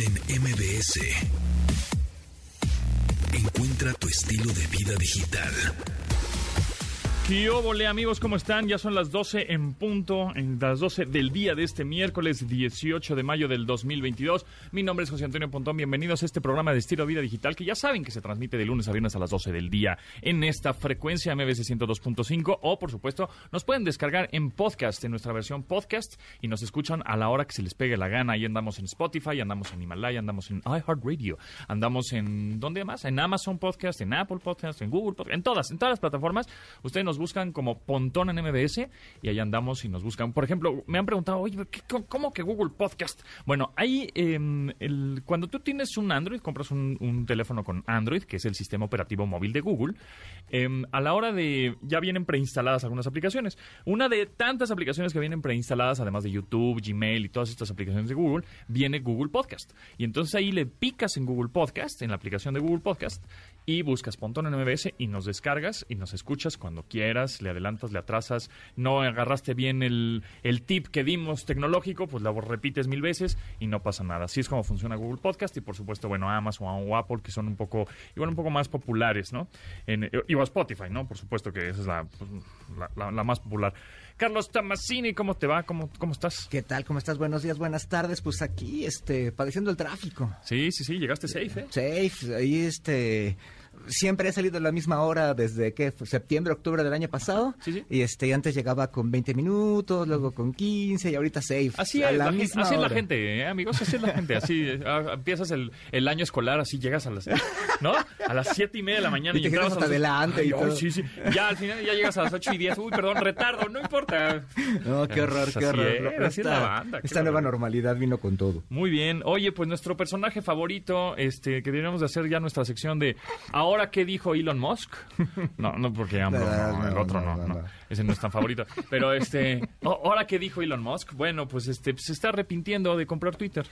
En MBS. Encuentra tu estilo de vida digital. Kiobole, amigos, ¿cómo están? Ya son las 12 en punto, en las 12 del día de este miércoles 18 de mayo del 2022. Mi nombre es José Antonio Pontón. Bienvenidos a este programa de estilo vida digital que ya saben que se transmite de lunes a viernes a las 12 del día en esta frecuencia MBC 102.5 o, por supuesto, nos pueden descargar en podcast, en nuestra versión podcast y nos escuchan a la hora que se les pegue la gana. Ahí andamos en Spotify, andamos en Himalaya, andamos en iHeartRadio, andamos en, ¿dónde más? En Amazon Podcast, en Apple Podcast, en Google Podcast, en todas, en todas las plataformas. Ustedes nos buscan como Pontón en MBS y ahí andamos y nos buscan. Por ejemplo, me han preguntado, oye, ¿qué- ¿cómo que Google Podcast? Bueno, ahí em, cuando tú tienes un Android, compras un, un teléfono con Android, que es el sistema operativo móvil de Google, em, a la hora de, ya vienen preinstaladas algunas aplicaciones. Una de tantas aplicaciones que vienen preinstaladas, además de YouTube, Gmail y todas estas aplicaciones de Google, viene Google Podcast. Y entonces ahí le picas en Google Podcast, en la aplicación de Google Podcast, y buscas Pontón en MBS y nos descargas y nos escuchas cuando quieras, le adelantas, le atrasas, no agarraste bien el, el tip que dimos tecnológico, pues lo repites mil veces y no pasa nada. Así es como funciona Google Podcast y por supuesto, bueno, Amazon o Apple que son un poco, igual un poco más populares, ¿no? En, y o Spotify, ¿no? Por supuesto que esa es la, pues, la- la más popular. Carlos Tamasini, ¿cómo te va? ¿Cómo, cómo estás? ¿Qué tal? ¿Cómo estás? Buenos días, buenas tardes. Pues aquí, este, padeciendo el tráfico. Sí, sí, sí, llegaste safe, ¿eh? Safe, ahí, este, siempre he salido a la misma hora desde, ¿qué? Fue Septiembre, octubre del año pasado. Sí, sí. Y, este, antes llegaba con 20 minutos, luego con 15 y ahorita safe. Así a es, la, misma así es la gente, ¿eh, amigos, así es la gente. Así ah, empiezas el, el año escolar, así llegas a las, ¿no? A las siete y media de la mañana Y te a hasta adelante y ay, sí, sí. Ya al final ya llegas a las ocho y diez. Uy, perdón, retardo, no importa. No, qué horror, Pues qué horror. es, No, así es la esta banda, esta nueva horror. normalidad vino con todo. Muy bien. Oye, pues nuestro personaje favorito, este, que deberíamos de hacer ya nuestra sección de ¿Ahora qué dijo Elon Musk? No, no porque AMLO, no, el otro no, no. Ese no es tan favorito. Pero este, ¿ahora qué dijo Elon Musk? Bueno, pues este, se está arrepintiendo de comprar Twitter.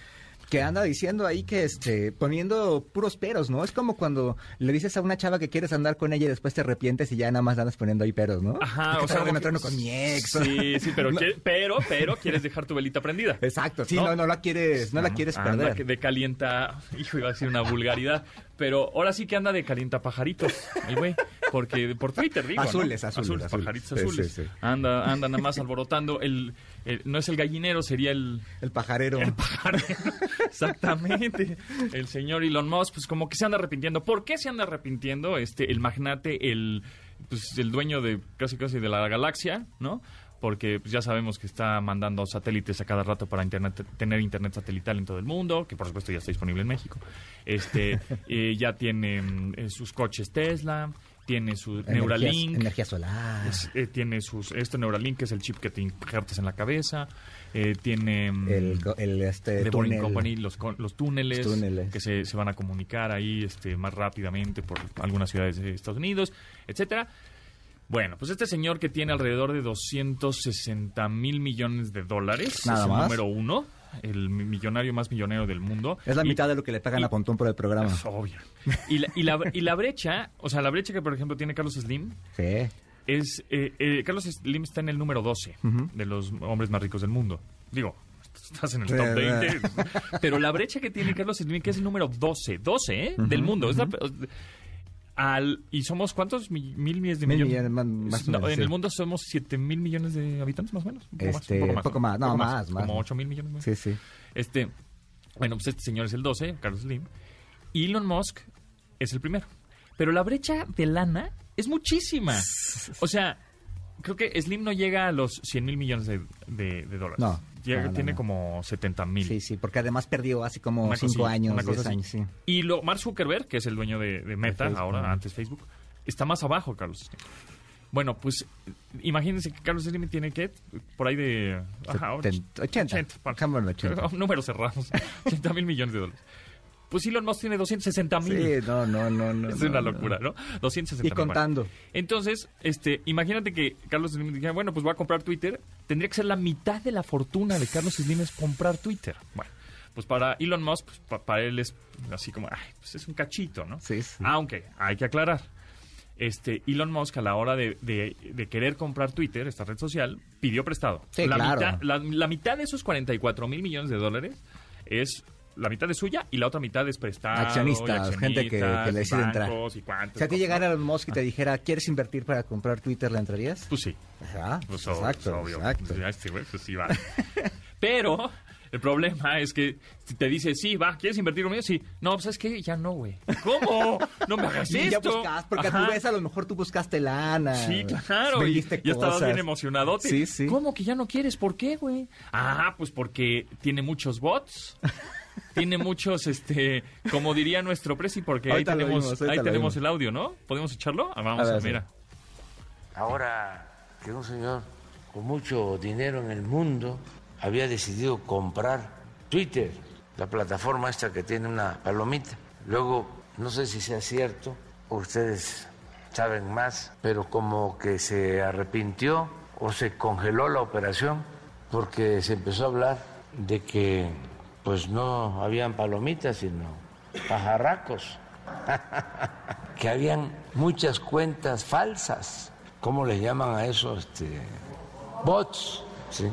Que anda diciendo ahí que este poniendo puros peros, ¿no? Es como cuando le dices a una chava que quieres andar con ella y después te arrepientes y ya nada más andas poniendo ahí peros, ¿no? Ajá, o sea, me que- con mi ex. Sí, sí, pero, No. pero, pero quieres dejar tu velita prendida. Exacto, sí, ¿No? no, no, la quieres, no la quieres anda perder. que de calienta, hijo, iba a decir una vulgaridad, pero ahora sí que anda de calienta pajaritos, el güey, porque por Twitter digo. Azules, azules, azules. pajaritos Sí, azules. sí, sí. Anda, anda nada más alborotando el, no es el gallinero, sería el El pajarero. el pajarero. Exactamente. El señor Elon Musk, pues como que se anda arrepintiendo. ¿Por qué se anda arrepintiendo? Este, el magnate, el, pues, el dueño de casi casi de la galaxia, ¿no? Porque pues, ya sabemos que está mandando satélites a cada rato para internet, tener internet satelital en todo el mundo, que por supuesto ya está disponible en México. Este, eh, ya tiene mm, eh, sus coches Tesla, tiene su Energías- Neuralink. Energía solar. Es- eh, tiene sus este Neuralink que es el chip que te injertas en la cabeza eh, tiene mm, el, el este Boring túnel. Company los, los túneles, Los túneles. que se, se van a comunicar ahí este más rápidamente por algunas ciudades de Estados Unidos etcétera bueno, pues este señor que tiene alrededor de 260 mil millones de dólares, Nada es el más. número uno, el mi- millonario más millonario del mundo. Es la Y- mitad de lo que le pagan y- a Pontón por el programa. es obvio. Y la, y, la, y la brecha, o sea, la brecha que por ejemplo tiene Carlos Slim, Sí. es eh, eh, Carlos Slim está en el número 12 Ujú. de los hombres más ricos del mundo. Digo, estás en el top sí. 20. pero la brecha que tiene Carlos Slim, que es el número 12, 12 ¿eh? del mundo. es la- al, ¿Y somos cuántos? Mi- ¿Mil millones de Mil millones? millones, más- más o No, menos, en sí. el mundo somos 7 mil millones de habitantes, más o menos. Un poco más, Este, un poco poco más, no, poco más, más. Como 8 mil millones más. Sí, sí. Este, bueno, pues este señor es el 12, Carlos Slim. Elon Musk es el primero. Pero la brecha de lana es muchísima. O sea, creo que Slim no llega a los 100 mil millones de, de- de dólares. No, Llega- no, tiene no. como 70 mil. Sí, sí, porque además perdió hace como Una cinco cosilla, años, una cosa diez así. años, sí. Y lo, Mark Zuckerberg, que es el dueño de, de Meta, Facebook, ahora, ajá. antes Facebook, está más abajo, Carlos. Bueno, pues imagínense que Carlos Slim tiene que por ahí de... ajá, 70, 80. pa- Dejémoslo en 80. Números cerrados. 80 mil millones de dólares. Pues Elon Musk tiene 260 mil. Sí, no, no, no, no. es una locura, ¿no? 260 Y contando. Entonces, este, imagínate que Carlos Slim dijera, bueno, pues voy a comprar Twitter. Tendría que ser la mitad de la fortuna de Carlos Slim es comprar Twitter. Bueno, pues para Elon Musk, pues, pa- para él es así como, ay, pues es un cachito, ¿no? Sí, sí. Aunque hay que aclarar. Este, Elon Musk a la hora de, de- de querer comprar Twitter, esta red social, pidió prestado. Sí, la claro. Mitad, la, la mitad de esos 44 mil millones de dólares es la mitad es suya y la otra mitad es prestado. Accionistas, gente que- le decide entrar. y cuántos, Si a ti cosas. llegara Elon Musk y te dijera, ¿quieres invertir para comprar Twitter, ¿le entrarías? Pues sí. Ajá, Pues exacto, obvio. exacto. Pues pues sí va. Pero el problema es que si te dice, sí, va, ¿quieres invertir conmigo? Sí. No, pues es que ya no, güey. ¿Cómo? No me hagas Sí, esto. ya buscas, porque a tu vez a lo mejor tú buscaste lana. Sí, claro. Y Vendiste ya estabas cosas. bien emocionadote. Sí, sí. ¿Cómo que ya no quieres? ¿Por qué, güey? Ah, pues porque tiene muchos bots. Tiene muchos, este, como diría nuestro presi, porque ahí Ahorita tenemos, vimos, ahí tenemos vimos. el audio, ¿no? ¿Podemos echarlo? Ah, vamos A ver, mira. Ahora que un señor con mucho dinero en el mundo había decidido comprar Twitter, la plataforma esta que tiene una palomita. Luego, no sé si sea cierto, ustedes saben más, pero como que se arrepintió o se congeló la operación porque se empezó a hablar de que pues no habían palomitas, sino pajarracos que habían muchas cuentas falsas. ¿Cómo le llaman a eso? Este, bots. ¿sí?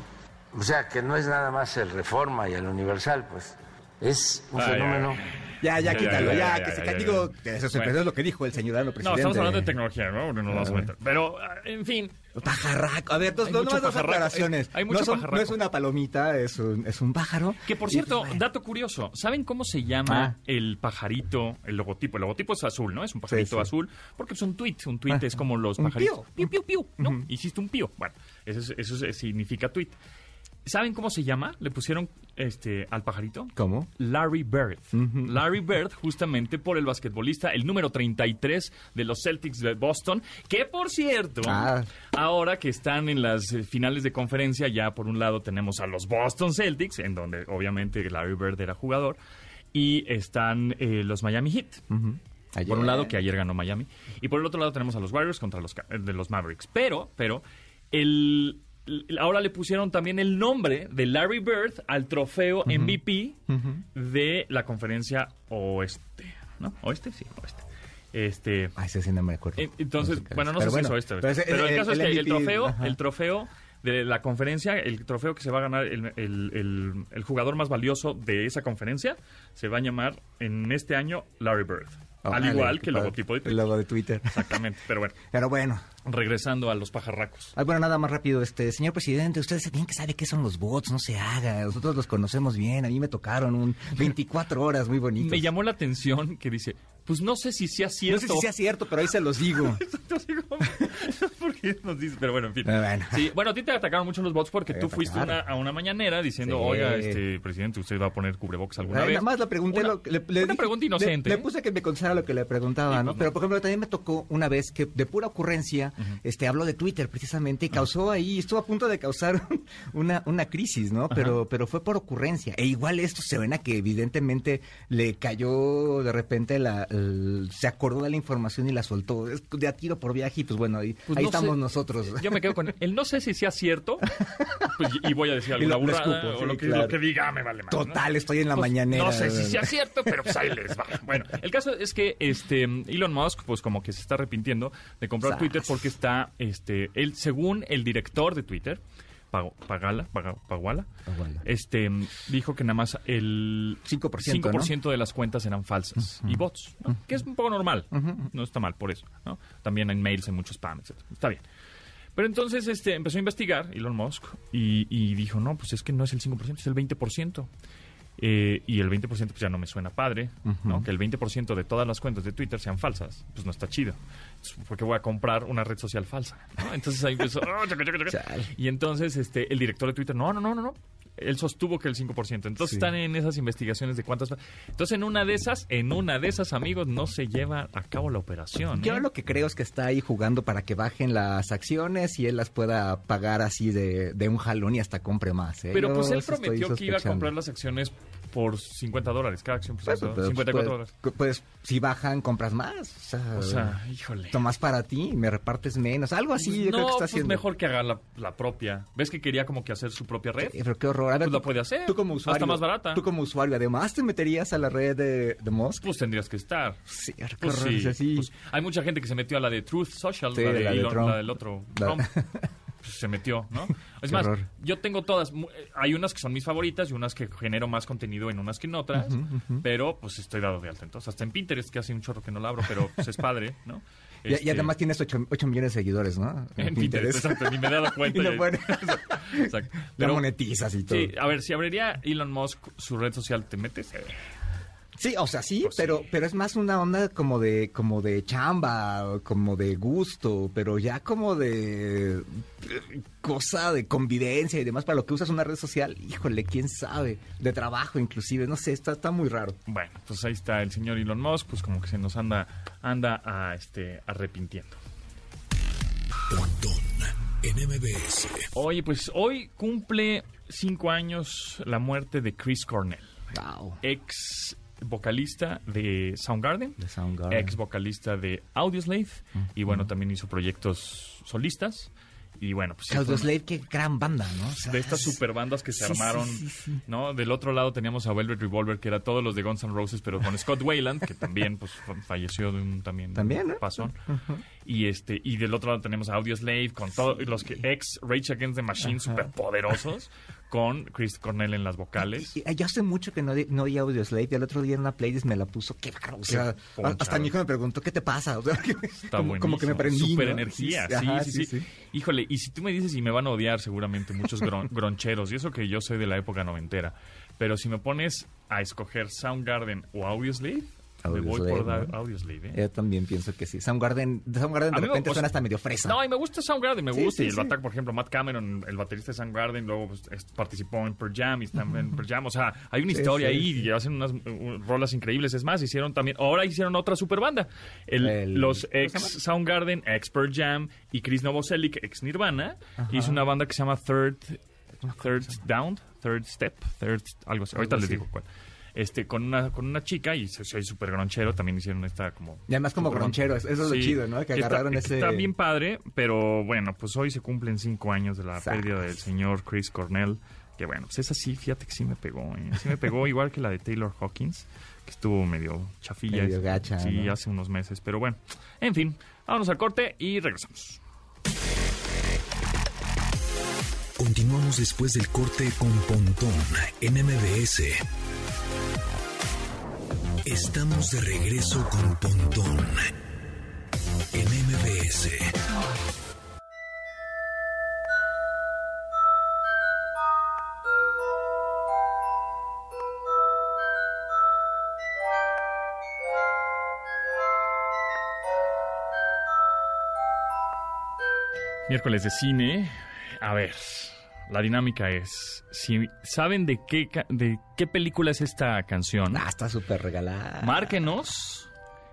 O sea, que no es nada más el Reforma y el Universal, pues. Es un Ay, fenómeno. ay, Ya, ya, quítalo, ya, que se ya, ca- ya, digo, eso es lo que dijo el No, presidente. estamos hablando de tecnología, ¿no? No nos vamos a meter. Pero, ah, en fin, Pajarraco. A ver, dos, aclaraciones. hay- hay mucho no, son- no es una palomita, es un, es un pájaro. Que por cierto, dato curioso, ¿saben cómo se llama Ah. el pajarito, el logotipo? El logotipo es azul, ¿no? Es un pajarito Sí, sí. azul, porque es un tweet. Un tweet Ah. es como los Un pajaritos. pío. Piu, piu, piu, ¿no? Hiciste un pío. Bueno, eso, es- eso es- significa tweet. ¿Saben cómo se llama? Le pusieron este al pajarito. ¿Cómo? Larry Bird. Larry Bird, justamente por el basquetbolista, el número 33 de los Celtics de Boston, que por cierto, Ah. ahora que están en las eh, finales de conferencia, ya por un lado tenemos a los Boston Celtics, en donde obviamente Larry Bird era jugador, y están eh, los Miami Heat. Ayer. Por un lado, que ayer ganó Miami. Y por el otro lado tenemos a los Warriors contra los, eh, de los Mavericks. Pero, pero, el- ahora le pusieron también el nombre de Larry Bird al trofeo MVP de la conferencia oeste. ¿No? ¿Oeste? Sí, oeste. Este. Ay, ese sí no me acuerdo. Entonces, No sé qué bueno, no Pero sé si es bueno, oeste. pero el, caso es que el trofeo, ajá. el trofeo de la conferencia, el trofeo que se va a ganar el, el- el- el jugador más valioso de esa conferencia, se va a llamar en este año Larry Bird. al igual que el logotipo de El Twitter. logo de Twitter. Exactamente. Pero bueno, Pero bueno, regresando a los pajarracos. Ah, bueno, nada más rápido, este señor presidente, usted bien que sabe qué son los bots, no se haga, nosotros los conocemos bien, a mí me tocaron un 24 horas muy bonitos. Me llamó la atención que dice, pues no sé si sea no cierto. sé si sea cierto, pero ahí se los digo. Así como, ¿Por qué nos dice? Pero bueno, en fin. Bueno. Sí, bueno, a ti te atacaron mucho los bots porque Me tú fuiste una- a una mañanera diciendo, Sí. oiga, este presidente, usted va a poner cubrebocas alguna Ay, vez. nada más le pregunté Una- lo le, le una pregunta le- inocente. Le, puse que me contestara lo que le preguntaba, Sí, ¿no? pues, Pero no. por ejemplo, también me tocó una vez que de pura ocurrencia, este habló de Twitter precisamente y causó ahí, estuvo a punto de causar una, una crisis, ¿no? Pero, pero fue por ocurrencia. E igual esto se ven a que evidentemente le cayó de repente la, el- se acordó de la información y la soltó. Es de a tiro por viaje y pues bueno, ahí, Pues ahí no estamos sé. nosotros. Yo me quedo con el no sé si sea cierto pues, y voy a decir alguna lo- escupo, o sí, lo que, claro. lo que diga me vale más. ¿no? Total, estoy en la Pues, mañanera. No sé si sea cierto, pero pues ahí les va. Bueno, el caso es que este Elon Musk, pues como que se está arrepintiendo de comprar Sas. Twitter porque está, este, él, según el director de Twitter, Pagala, Paga- Paguala, Paguala. este, dijo que nada más el 5%, 5% de las cuentas eran falsas y bots, ¿no? que es un poco normal, no está mal por eso, ¿no? También en mails hay mucho spam, etc. Está bien. Pero entonces este, empezó a investigar Elon Musk y, y dijo, no, pues es que no es el 5%, es el 20%. Eh, y el 20% pues ya no me suena padre, ¿no? Que el 20% de todas las cuentas de Twitter sean falsas, pues no está chido. Porque voy a comprar una red social falsa, ¿no? Entonces ahí empezó... "Ah, chaca, chaca, chaca". Chale. y entonces este, el director de Twitter, no, no, no, no, no. Él sostuvo que el 5%. Entonces Sí. están en esas investigaciones de cuántas... Entonces en una de esas, en una de esas, amigos, no se lleva a cabo la operación. Yo ¿eh? lo que creo es que está ahí jugando para que bajen las acciones y él las pueda pagar así de, de un jalón y hasta compre más. ¿eh? Pero Yo pues él prometió que iba a comprar las acciones por 50 dólares, cada acción por Pues, 50 pues, 54 pues, dólares. Pues si bajan, compras más. O sea, O sea, híjole. tomas para ti me repartes menos. Algo así yo creo no, que está pues haciendo. mejor que haga la, la propia. ¿Ves que quería como que hacer su propia red? Eh, pero qué horror. A ver, Pues tú- puede hacer. Tú como usuario. Hasta más barata. Tú como usuario, además, ¿te meterías a la red de, de Musk? Pues tendrías que estar. Sí, qué Pues horror, sí, o sea, sí. pues hay mucha gente que se metió a la de Truth Social, Sí, la, de la de Elon- Trump. la del otro La- Trump. pues, se metió, ¿no? Es Qué más, horror. yo tengo todas. eh, Hay unas que son mis favoritas y unas que genero más contenido en unas que en otras. Pero pues estoy dado de alta. Entonces, hasta en Pinterest, que hace un chorro que no la abro, pero pues, es padre, ¿no? Y, y Este, además tienes 8, millones de seguidores, ¿no? En Pinterest, exacto, ni me he dado cuenta. Y lo pones- Exacto. La Pero, monetizas y todo. sí, a ver, si abriría Elon Musk su red social, ¿te metes? Sí, o sea, sí, Pues sí. pero pero es más una onda como de como de chamba, como de gusto, pero ya como de cosa de convivencia y demás para lo que usas una red social, híjole, quién sabe, de trabajo inclusive, no sé, está está muy raro. Bueno, pues ahí está el señor Elon Musk, pues como que se nos anda, anda a, este, arrepintiendo. Pontón en MBS. Oye, pues hoy cumple cinco años la muerte de Chris Cornell, Wow. ex vocalista de Soundgarden, De Soundgarden. ex vocalista de Audioslave, y bueno, también hizo proyectos solistas. Y bueno, pues Audioslave, qué gran banda, ¿no? O sea, de estas es- super bandas que se Sí, armaron, sí, sí. ¿no? Del otro lado teníamos a Velvet Revolver, que era todos los de Guns N' Roses, pero con Scott Weiland, que también pues fa- falleció de un también, También, ¿eh? pasón. Y este y del otro lado tenemos a Audioslave con todos los que ex Rage Against the Machine super poderosos con Chris Cornell en las vocales. Y- y- Yo hace mucho que no, no oía Audioslave y el otro día en una playlist me la puso. Qué bárbaro. O sea, Qué poncha, hasta mi hijo me preguntó, ¿qué te pasa? O sea, que- Está como, como que me prendí. Super ¿no? energía, sí, ajá, sí, sí, Híjole, y si tú me dices, y me van a odiar seguramente muchos gron- groncheros, y eso que yo soy de la época noventera, pero si me pones a escoger Soundgarden o Audioslave, me voy por ¿no? ¿eh? Yo también pienso que sí. Soundgarden, Soundgarden de repente suena hasta medio fresa. No, y me gusta Soundgarden, me Sí, gusta. sí, y el sí. ataque, por ejemplo, Matt Cameron, el baterista de Soundgarden, luego pues, es- participó en Pearl Jam y está en Pearl Jam. O sea, hay una historia ahí y hacen unas uh, rolas increíbles. Es más, hicieron también, ahora hicieron otra super banda. El, El- los ¿cómo se ex? Soundgarden, ex Pearl Jam y Chris Novoselic, ex Nirvana, hizo una banda que se llama Third, Third Down, Third Step, Third, algo así. Ahorita Algo les digo cuál. Este, con una, con una chica y se- soy súper gronchero, también hicieron esta como... Y además como gronchero, eso es lo Sí, chido, ¿no? Que está- agarraron que ese... Está bien padre, pero bueno, pues hoy se cumplen cinco años de la Sas. pérdida del señor Chris Cornell. Que bueno, pues esa sí, fíjate que sí me pegó. ¿eh? Sí me pegó igual que la de Taylor Hawkins, que estuvo medio chafilla. Medio gacha, Sí, ¿no? hace unos meses. Pero bueno, en fin, vámonos al corte y regresamos. Continuamos después del corte con Pontón en MBS. Estamos de regreso con Pontón en MBS. Miércoles de cine. A ver, la dinámica es, si saben de qué, de qué película es esta canción, Ah, está súper regalada. Márquenos,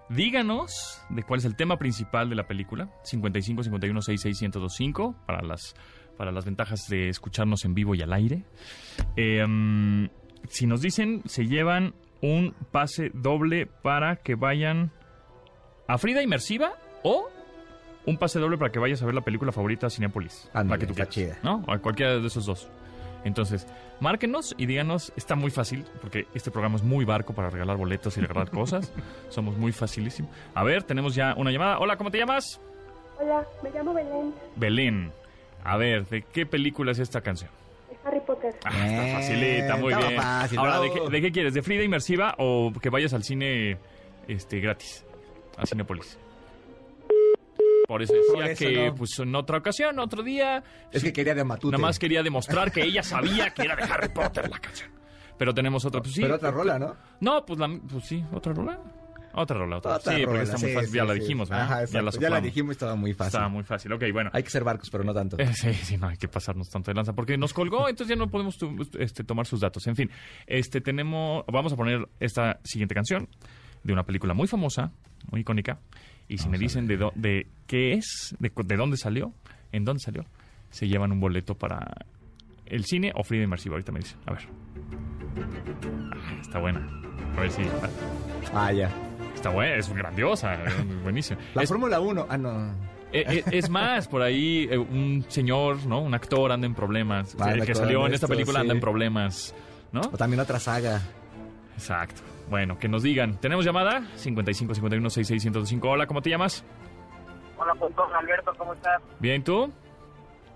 díganos de cuál es el tema principal de la película. 55 51 66 1025 para las para las ventajas de escucharnos en vivo y al aire. Eh, mm, si nos dicen, se llevan un pase doble para que vayan a Frida Inmersiva o un pase doble para que vayas a ver la película favorita Cinepolis. La que tú está quieras, chida. ¿no? O a cualquiera de esos dos. Entonces, márquenos y díganos, está muy fácil, porque este programa es muy barco para regalar boletos y regalar cosas. Somos muy facilísimo. A ver, tenemos ya una llamada. Hola, ¿cómo te llamas? Hola, me llamo Belén, Belén. A ver, ¿de qué película es esta canción? es Harry Potter. Ah, está Eh, facilita, muy estaba bien. fácil, Ahora, ¿de bravo. qué, de qué quieres? ¿De Frida Inmersiva o que vayas al cine este gratis? A Cinepolis. Por eso decía Por eso que, no. pues, en otra ocasión, otro día... Es que quería de Matute. Nada más quería demostrar que ella sabía que era de Harry Potter la canción. Pero tenemos otra, pues sí. Pero otra rola, ¿no? No, pues, la, pues sí, otra rola. Otra rola, otra. Otra sí, porque rola, está muy sí, fácil. ya sí, la sí. dijimos, ¿verdad? Ajá, ya la. Ya la dijimos y estaba muy fácil. Estaba muy fácil. Ok, bueno. Hay que ser barcos, pero no tanto. Eh, sí, sí, no hay que pasarnos tanto de lanza porque nos colgó, entonces ya no podemos tu- este, tomar sus datos. En fin, este tenemos, vamos a poner esta siguiente canción de una película muy famosa, muy icónica, y si me dicen de, de qué es, de, dónde salió, en dónde salió, se llevan un boleto para el cine o Frida Inmersiva. Ahorita me dicen, a ver. Ah, está buena. A ver si Ah, ya. está buena, es grandiosa, buenísima. La Es- Fórmula 1. Ah, no. eh, eh, es más, por ahí eh, un señor, ¿no? Un actor anda en problemas. Anda el que salió en esta esto, película anda sí. en problemas, ¿no? O también otra saga. Exacto. Bueno, que nos digan. ¿Tenemos llamada? 55 51 66 1025. Hola, ¿cómo te llamas? Hola, Pontón, Alberto, ¿cómo estás? Bien, ¿tú?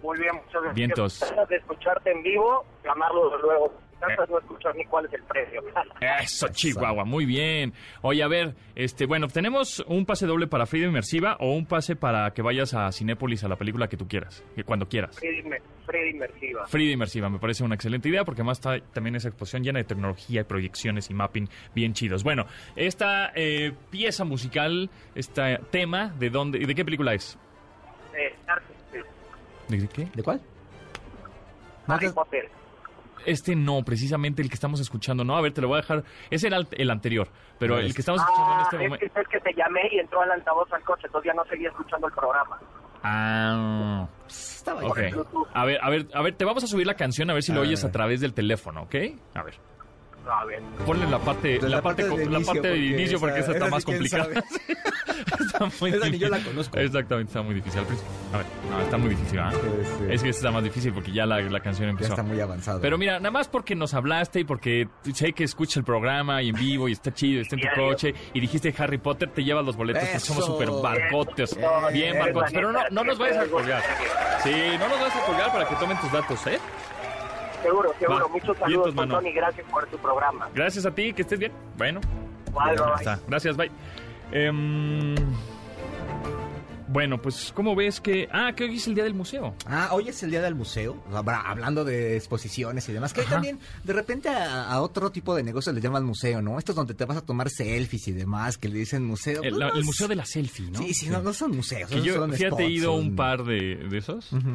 Muy bien, muchas gracias. Vientos. De escucharte en vivo, llamarlo luego. Tantas no escuchar ni cuál es el precio. Eso, Chihuahua, muy bien. Oye, a ver, este, bueno, tenemos un pase doble para Frida Inmersiva o un pase para que vayas a Cinépolis a la película que tú quieras, que cuando quieras. Frida Inmer- Frida Inmersiva. Frida Inmersiva, me parece una excelente idea porque además está también esa exposición llena de tecnología y proyecciones y mapping bien chidos. Bueno, esta eh, pieza musical, este tema, ¿de dónde, de qué película es? Eh, ¿De qué? ¿De cuál? Harry Potter. Este no, precisamente el que estamos escuchando. No, a ver, te lo voy a dejar. Ese era el, el anterior, pero el es- que estamos escuchando en Ah, este es momento. que es el que te llamé y entró al altavoz al coche, entonces ya no seguía escuchando el programa. Ah, Estaba ok. ahí. A ver, a ver, a ver, te vamos a subir la canción a ver si lo A oyes a través del teléfono, ¿ok? A ver. A ver. Ponle la parte, De la, parte, del co- la inicio, parte del inicio porque esa está esa más sí, quién complicada. está muy Esa ni yo la conozco. Exactamente, está muy difícil. Al principio- A ver, no, está muy difícil, ¿ah? Sí, sí. Es que está más difícil porque ya la, la canción Ya empezó. está muy avanzado. Pero mira, nada más porque nos hablaste y porque sé que escuchas el programa y en vivo y está chido, está en tu coche y dijiste Harry Potter, te llevas los boletos, que somos Eso. super barcotes. Bien, Bien, bien, barcotes. Pero no, no nos vayas a colgar. Sí, no nos vayas a colgar para que tomen tus datos, ¿eh? Seguro, seguro. Va. Muchos Vientos, saludos, mano. Tony. Gracias por tu programa. Gracias a ti, que estés bien. Bueno, Bye, bye. está. Gracias, bye. Em, bueno, pues, ¿cómo ves que...? Ah, que hoy es el día del museo. Ah, hoy es el día del museo, hablando de exposiciones y demás, que Ajá. también de repente a, a otro tipo de negocios le llaman museo, ¿no? Estos donde te vas a tomar selfies y demás, que le dicen museo. El, pues, la- no el es- museo de la selfie, ¿no? Sí, sí, no, no son museos. Que yo, son fíjate, he ido a son- un par de, de esos. Ujú.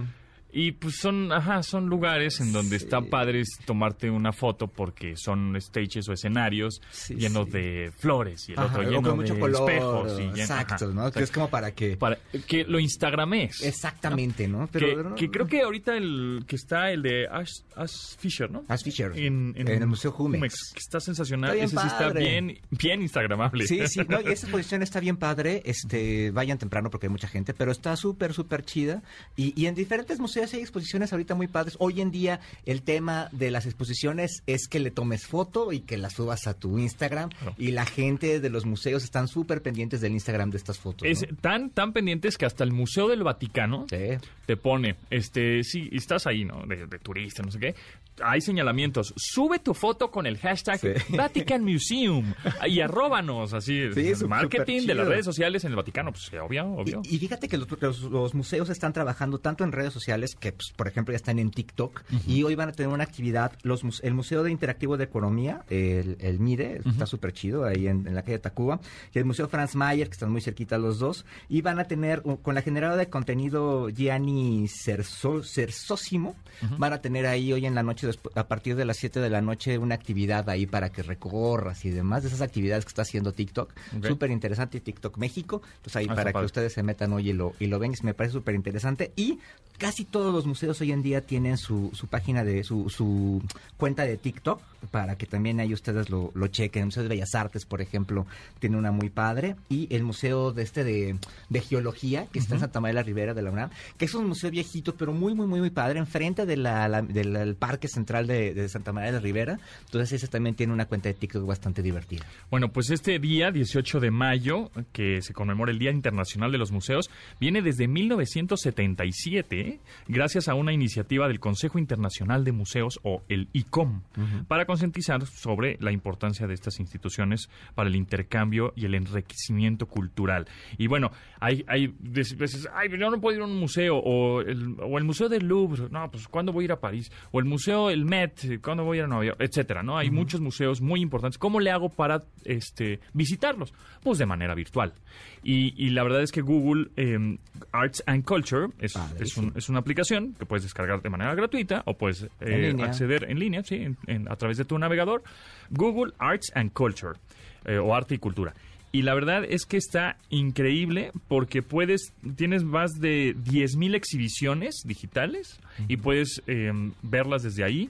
Y pues son, ajá, son lugares en donde Sí. está padre tomarte una foto porque son stages o escenarios Sí, llenos sí. de flores y el Ajá, otro lleno con mucho de color. espejos. Y exacto, ¿no? Que es como para que... Para que lo instagrames. Exactamente, ¿no? Que, Pero, que creo que ahorita el que está el de Ash, Ash Fisher, ¿no? Ash Fisher, En, en el Museo Jumex. que está sensacional. Está bien Ese sí está bien, bien instagramable. Sí, sí, no, y esa exposición está bien padre, este, vayan temprano porque hay mucha gente, pero está súper, súper chida. Y, y en diferentes museos hay exposiciones ahorita muy padres. Hoy en día el tema de las exposiciones es que le tomes foto y que la subas a tu Instagram. Y la gente de los museos están súper pendientes del Instagram de estas fotos. Es ¿no? tan, tan pendientes que hasta el Museo del Vaticano Sí. te pone, este, sí, estás ahí, ¿no? De, de turista, no sé qué. Hay señalamientos. Sube tu foto con el hashtag Sí. Vatican Museum y arróbanos, así. Sí, marketing de las redes sociales en el Vaticano, pues sí, obvio, obvio. Y, y fíjate que los, los- los museos están trabajando tanto en redes sociales que, pues, por ejemplo, ya están en TikTok y hoy van a tener una actividad, los, el Museo de Interactivo de Economía, el, el MIDE, está súper chido ahí en, en la calle Tacuba, y el Museo Franz Mayer, que están muy cerquita los dos, y van a tener, uh, con la generadora de contenido Gianni Cerso- Cersósimo, van a tener ahí hoy en la noche, a partir de las 7 de la noche, una actividad ahí para que recorras y demás, de esas actividades que está haciendo TikTok, Ok. súper interesante TikTok México, entonces ahí Ah, para que padre. ustedes se metan hoy y lo, y lo ven, me parece súper interesante. Y casi todos los museos hoy en día tienen su, su página de, su, su cuenta de TikTok, para que también ahí ustedes lo, lo chequen. El Museo de Bellas Artes, por ejemplo, tiene una muy padre. Y el Museo de este de, de Geología, que está en Santa María la Ribera de la UNAM, que es un museo viejito, pero muy, muy, muy, muy padre, enfrente de la, la- del del Parque Central de, de Santa María de la Ribera. Entonces ese también tiene una cuenta de TikTok bastante divertida. Bueno, pues este día, 18 de mayo, que se conmemora el Día Internacional de los Museos, viene desde 1977, ¿eh? gracias a una iniciativa del Consejo Internacional de Museos, o el ICOM, para concientizar sobre la importancia de estas instituciones para el intercambio y el enriquecimiento cultural. Y bueno, hay, hay veces, ay, yo no puedo ir a un museo, o el, o el Museo del Louvre, no, pues ¿cuándo voy a ir a París? O el Museo, el Met, ¿cuándo voy a ir a Nueva York? Etcétera, ¿no? Hay muchos museos muy importantes. ¿Cómo le hago para este, visitarlos? Pues de manera virtual. Y, y la verdad es que Google eh, Arts and Culture es, Padre, es, un- sí. es una aplicación que puedes descargar de manera gratuita o puedes eh, En acceder en línea, sí, en- en- a través de tu navegador. Google Arts and Culture eh, o Arte y Cultura. Y la verdad es que está increíble porque puedes, tienes más de 10.000 exhibiciones digitales y puedes verlas desde ahí.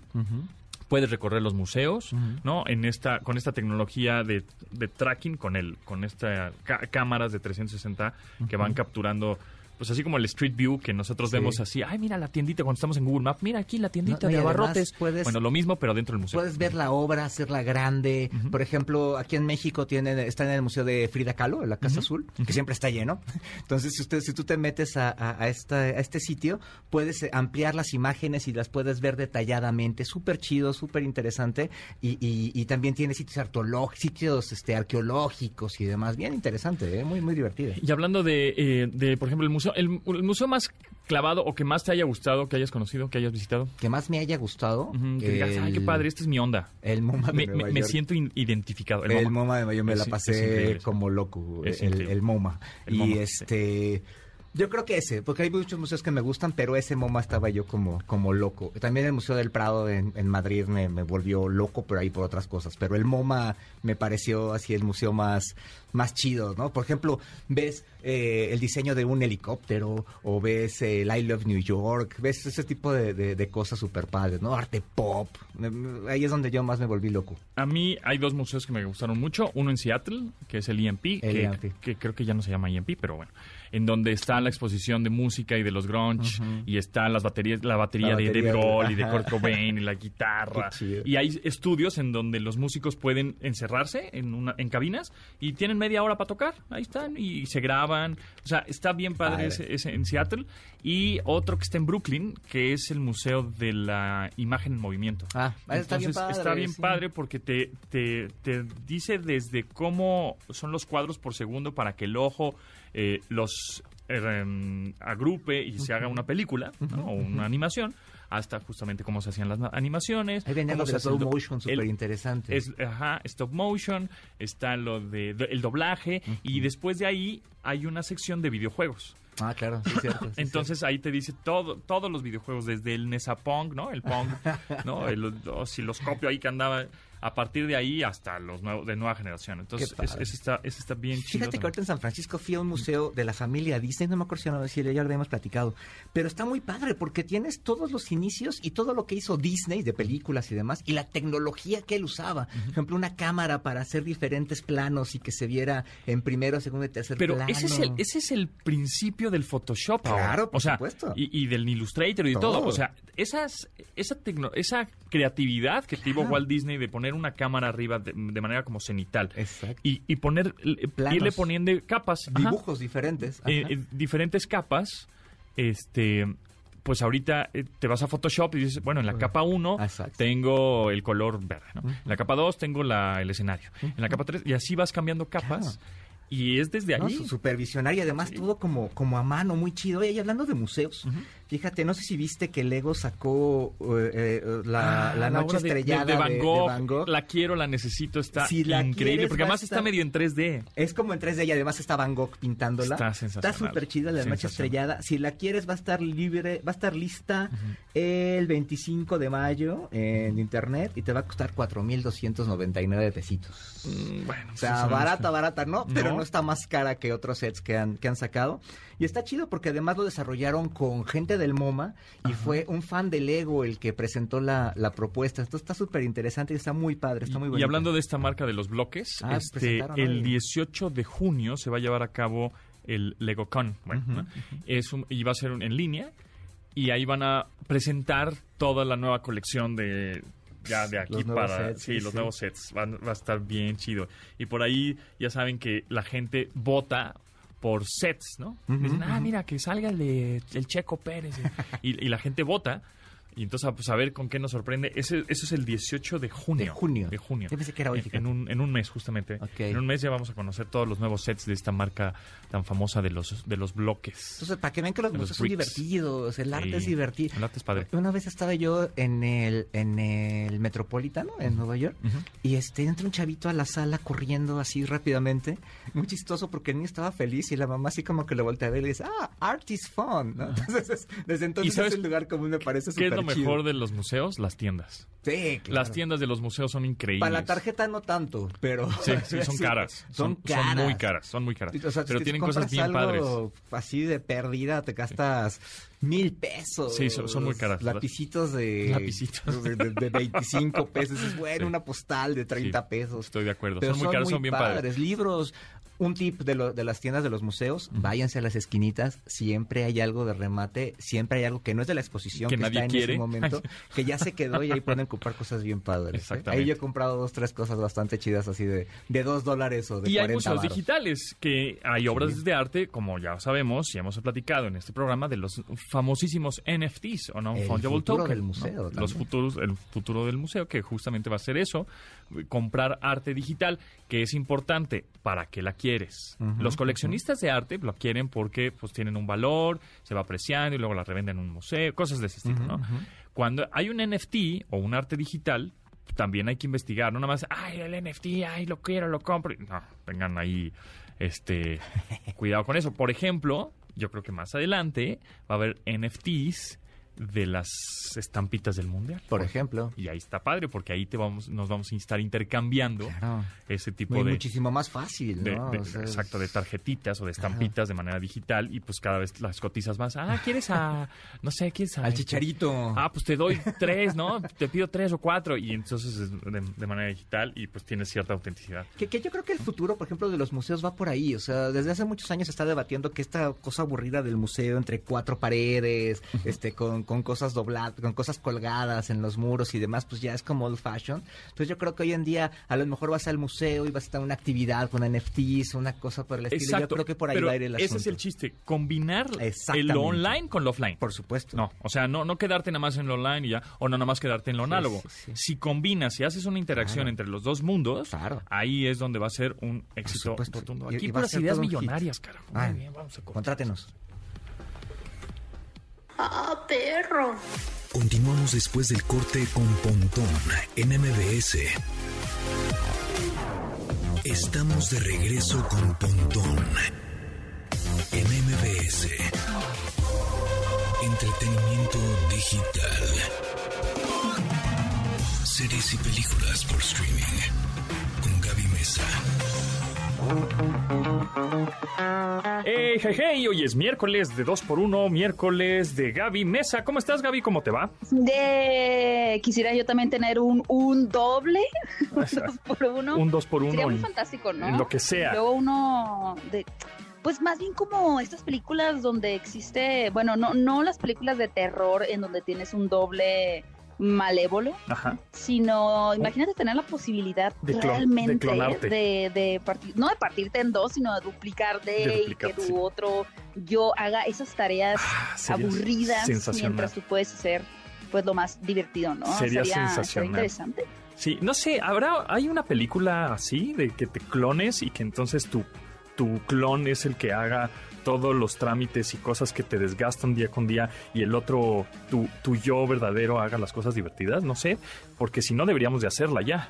Puedes recorrer los museos, ¿no? En esta, con esta tecnología de, de tracking, con el, con esta ca- cámaras de 360 que van capturando pues así como el Street View que nosotros Sí. vemos así, ay, mira la tiendita cuando estamos en Google Maps, mira aquí la tiendita No, de abarrotes. puedes- bueno, lo mismo, pero dentro del museo. Puedes ver la obra, hacerla grande. Por ejemplo, aquí en México tienen, está en el Museo de Frida Kahlo, en la Casa Azul, que siempre está lleno. Entonces, si, usted, si tú te metes a, a- a esta, a este sitio, puedes eh, ampliar las imágenes y las puedes ver detalladamente. Súper chido, súper interesante. Y, y- y también tiene sitios, arqueológicos, sitios este, arqueológicos y demás. Bien interesante, ¿eh? muy, muy divertido. Y hablando de, eh, de, por ejemplo, el museo, el, el museo más clavado o que más te haya gustado, que hayas conocido, que hayas visitado. Que más me haya gustado. Que digas, ay, qué padre, esta es mi onda. El MoMA de Me, Nueva me- me York. siento identificado. El, MoMA de Mayo me Es- la pasé como loco, el, MoMA. Y este... Yo creo que ese, porque hay muchos museos que me gustan, pero ese MoMA estaba yo como, como loco. También el Museo del Prado en, en Madrid me, me volvió loco, pero ahí por otras cosas. Pero el MoMA me pareció así el museo más, más chido, ¿no? Por ejemplo, ves eh, el diseño de un helicóptero, o ves eh, el I Love New York, ves ese tipo de, de- de cosas super padres, ¿no? Arte pop. Ahí es donde yo más me volví loco. A mí hay dos museos que me gustaron mucho. Uno en Seattle, que es el EMP, El que, EMP. que creo que ya no se llama EMP, pero bueno. En donde está la exposición de música y de los grunge, y está las baterías, la batería, La de Dave Grohl y de. Kurt Cobain y la guitarra. Y hay estudios en donde los músicos pueden encerrarse en, una, en cabinas y tienen media hora para tocar. Ahí están y se graban. O sea, está bien padre. Ese, ese en Seattle. Y otro que está en Brooklyn, que es el Museo de la Imagen en Movimiento. Ah, está bien Entonces, padre, está bien sí. padre porque te, te, te dice desde cómo son los cuadros por segundo para que el ojo eh, los em, agrupe y se haga una película ¿no? o una animación, hasta justamente cómo se hacían las animaciones. Ahí venía lo de do- motion, súper interesante. es, ajá, stop motion, está lo de, de- el doblaje y después de ahí hay una sección de videojuegos. Ah, claro, sí, cierto. sí, Entonces ahí te dice todo, todos los videojuegos, desde el Nesapong, ¿no? El Pong, ¿no? El osciloscopio ahí que andaba, a partir de ahí hasta los nuevos, de nueva generación. Entonces, es- ese está, ese está bien chido. Fíjate que ahorita en San Francisco fui a un museo de la familia Disney, no me acuerdo si no- si ya lo habíamos platicado, pero está muy padre porque tienes todos los inicios y todo lo que hizo Disney de películas y demás y la tecnología que él usaba. Por ejemplo, una cámara para hacer diferentes planos y que se viera en primero, segundo y tercer Pero plano. ese es, el, ese es el principio del Photoshop. Claro, por o sea, supuesto. Y, y del Illustrator y todo. Todo. O sea, esas, esa, tecno- esa creatividad que tuvo Claro. Walt Disney de poner una cámara arriba de, de manera como cenital. Exacto. Y, y poner, Planos. irle poniendo capas. ajá, Dibujos diferentes. eh, eh, diferentes capas, este, pues ahorita eh, te vas a Photoshop y dices, bueno, en la capa 1 Exacto. tengo el color verde, ¿no? En la capa 2 tengo la, el escenario. En la capa 3, y así vas cambiando capas. Y es desde ¿no? allí. Su supervisionar y además todo como, como a mano, muy chido. Oye, y hablando de museos, fíjate, no sé si viste que Lego sacó eh, eh, la, Ah, la noche estrellada de, de, Van, Gogh, de Van Gogh. La quiero, la necesito, está Si la increíble. quieres, Porque además está medio en 3D. Es como en 3D y además está Van Gogh pintándola. Está sensacional. súper chida la noche estrellada. Si la quieres va a estar libre, va a estar lista el 25 de mayo en internet y te va a costar 4.299 pesitos. Mm, Bueno, O sí, sea, barata, barata, ¿no? Pero No. no está más cara que otros sets que han, que han sacado. Y está chido porque además lo desarrollaron con gente del MoMA y fue un fan de Lego el que presentó la, la propuesta. Esto está súper interesante y está muy padre, está muy Y- bonito. Y hablando de esta marca de los bloques, Ah, este, presentaron el hoy. 18 de junio se va a llevar a cabo el LegoCon. Bueno, ¿no? es un- y va a ser un- en línea. Y ahí van a presentar toda la nueva colección de ya de aquí para sets, sí, sí, los sí. nuevos sets van- va a estar bien chido y por ahí ya saben que la gente vota por sets no dicen ah mira que salga el de el Checo Pérez y, y la gente vota y entonces a, pues, a ver con qué nos sorprende ese eso es el 18 de junio De junio. de junio Yo pensé que era hoy, En- un, en un mes justamente en un mes ya vamos a conocer todos los nuevos sets de esta marca tan famosa de los de los bloques Entonces, para que vean que los De los museos son divertidos, el arte Sí, es divertido. el arte es padre. Una vez estaba yo en el, en el Metropolitano, en Nueva York, y este entra un chavito a la sala corriendo así rápidamente. Muy chistoso porque el niño estaba feliz y la mamá así como que lo voltea a ver y le dice, ah, art is fun. ¿no? Entonces, es- desde entonces sabes es un lugar común, me parece ¿Qué es lo súper chido. mejor de los museos? Las tiendas. Sí, claro. Las tiendas de los museos son increíbles. Para la tarjeta no tanto, pero... Sí, sí, son caras. Son, Son, caras. son muy caras, son muy caras. O sea, pero si tienen cosas bien padres. así de pérdida, te gastas Mil pesos. Sí, son- son muy caras. Lapicitos de... Lapicitos. De, de- de 25 pesos. Es bueno, Sí. una postal de 30 Sí, pesos. Estoy de acuerdo. Pero son muy caros, son bien padres. Libros. Un tip de, lo- de las tiendas de los museos, váyanse a las esquinitas, siempre hay algo de remate, siempre hay algo que no es de la exposición Que que, nadie está en quiere. ese momento, que ya se quedó y ahí pueden comprar cosas bien padres. ¿eh? Exactamente. Ahí yo he comprado dos, tres cosas bastante chidas así de, de dos dólares o de Y hay 40 museos varos. digitales, que hay obras de arte, como ya sabemos y hemos platicado en este programa, de los famosísimos NFTs, o no El fungible futuro token. del ¿no? museo Los futuros, el futuro del museo, que justamente va a ser eso, comprar arte digital, que es importante. ¿Para qué la quieres? los coleccionistas de arte lo quieren porque pues tienen un valor, se va apreciando y luego la revenden en un museo, cosas de ese estilo, ¿no? Cuando hay un NFT o un arte digital, también hay que investigar, no nada más, ay, el NFT, ay, lo quiero, lo compro. No, tengan ahí, este, cuidado con eso. Por ejemplo, yo creo que más adelante va a haber NFTs de las estampitas del mundial. Por ejemplo. Y ahí está padre, porque ahí te vamos, nos vamos a estar intercambiando Claro. ese tipo Muy, de, muchísimo más fácil, de- ¿no? de- O sea, exacto, de tarjetitas o de estampitas de manera digital y pues cada vez las cotizas más. Ah, ¿quieres a, no sé, ¿quieres a... Al chicharito. Ah, pues te doy tres, ¿no? Te pido tres o cuatro y entonces es de, de manera digital y pues tienes cierta autenticidad. Que, que yo creo que el futuro, por ejemplo, de los museos va por ahí. O sea, desde hace muchos años se está debatiendo que esta cosa aburrida del museo entre cuatro paredes, este, con, con cosas dobladas, con cosas colgadas en los muros y demás, pues ya es como old fashion. Entonces yo creo que hoy en día a lo mejor vas al museo y vas a estar una actividad con NFTs, una cosa por el estilo. Yo creo que por ahí pero va a ir el asunto. ese es el chiste, combinar el online con lo offline. Por supuesto. No, o sea, no, no quedarte nada más en lo online y ya, o no nada más quedarte en lo análogo. sí, sí. Si combinas, si haces una interacción Claro. entre los dos mundos, Claro. ahí es donde va a ser un éxito rotundo. Y- Aquí y a puras ideas millonarias, carajo. Muy Ah, bien, vamos a. Contrátenos. ¡Ah, perro! Continuamos después del corte con Pontón en MBS. Estamos de regreso con Pontón en MBS. Entretenimiento digital. Series y películas por streaming. Con Gaby Mesa. Hey, hey, hey, hoy es miércoles de 2x1, miércoles de Gaby Mesa. ¿Cómo estás, Gaby? ¿Cómo te va? De quisiera yo también tener un, un doble, un dos por uno. Un 2x1 Sería muy en- fantástico, ¿no? en lo que sea. Luego uno de pues más bien como estas películas donde existe, bueno, no no las películas de terror en donde tienes un doble malévolo, Ajá. sino imagínate tener la posibilidad De realmente clonarte. de, de partir, no de partirte en dos, sino de duplicarte De y que tu otro yo haga esas tareas Ah, sería aburridas mientras tú puedes hacer pues lo más divertido, ¿no? Sería sería sensacional. interesante. Sí, no sé, ¿habrá, hay una película así de que te clones y que entonces tu, tu clon es el que haga todos los trámites y cosas que te desgastan día con día y el otro, tu, tu yo verdadero, haga las cosas divertidas? No sé, porque si no deberíamos de hacerla ya.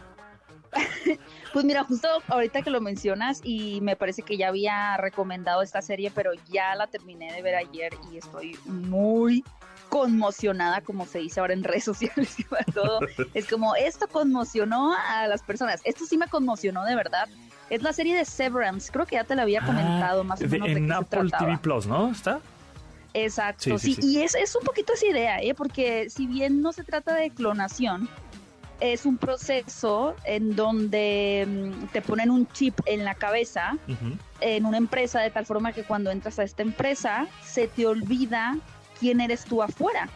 Pues mira, justo ahorita que lo mencionas y me parece que ya había recomendado esta serie, pero ya la terminé de ver ayer y estoy muy conmocionada, como se dice ahora en redes sociales y para todo. Es como, esto conmocionó a las personas. Esto sí me conmocionó de verdad. Es la serie de Severance. Creo que ya te la había comentado más o Ah, de- menos de en qué Apple. TV Plus, ¿no? ¿Está? Exacto, Sí, sí, sí, sí. y es, es un poquito esa idea, ¿eh? porque si bien no se trata de clonación, es un proceso en donde mm, te ponen un chip en la cabeza en una empresa de tal forma que cuando entras a esta empresa se te olvida quién eres tú afuera.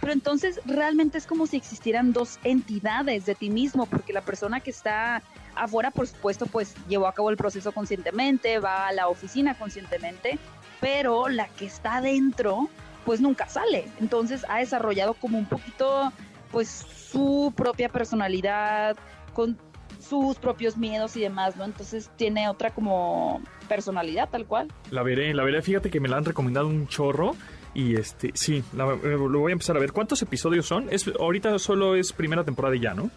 Pero entonces realmente es como si existieran dos entidades de ti mismo, porque la persona que está afuera, por supuesto, pues llevó a cabo el proceso conscientemente, va a la oficina conscientemente, pero la que está adentro, pues nunca sale. Entonces ha desarrollado como un poquito, pues su propia personalidad, con sus propios miedos y demás, ¿no? Entonces tiene otra como personalidad tal cual. La veré, la veré. Fíjate que me la han recomendado un chorro. Y este, sí, eh, lo voy a empezar a ver. ¿Cuántos episodios son? Es, ahorita solo es primera temporada y ya, ¿no?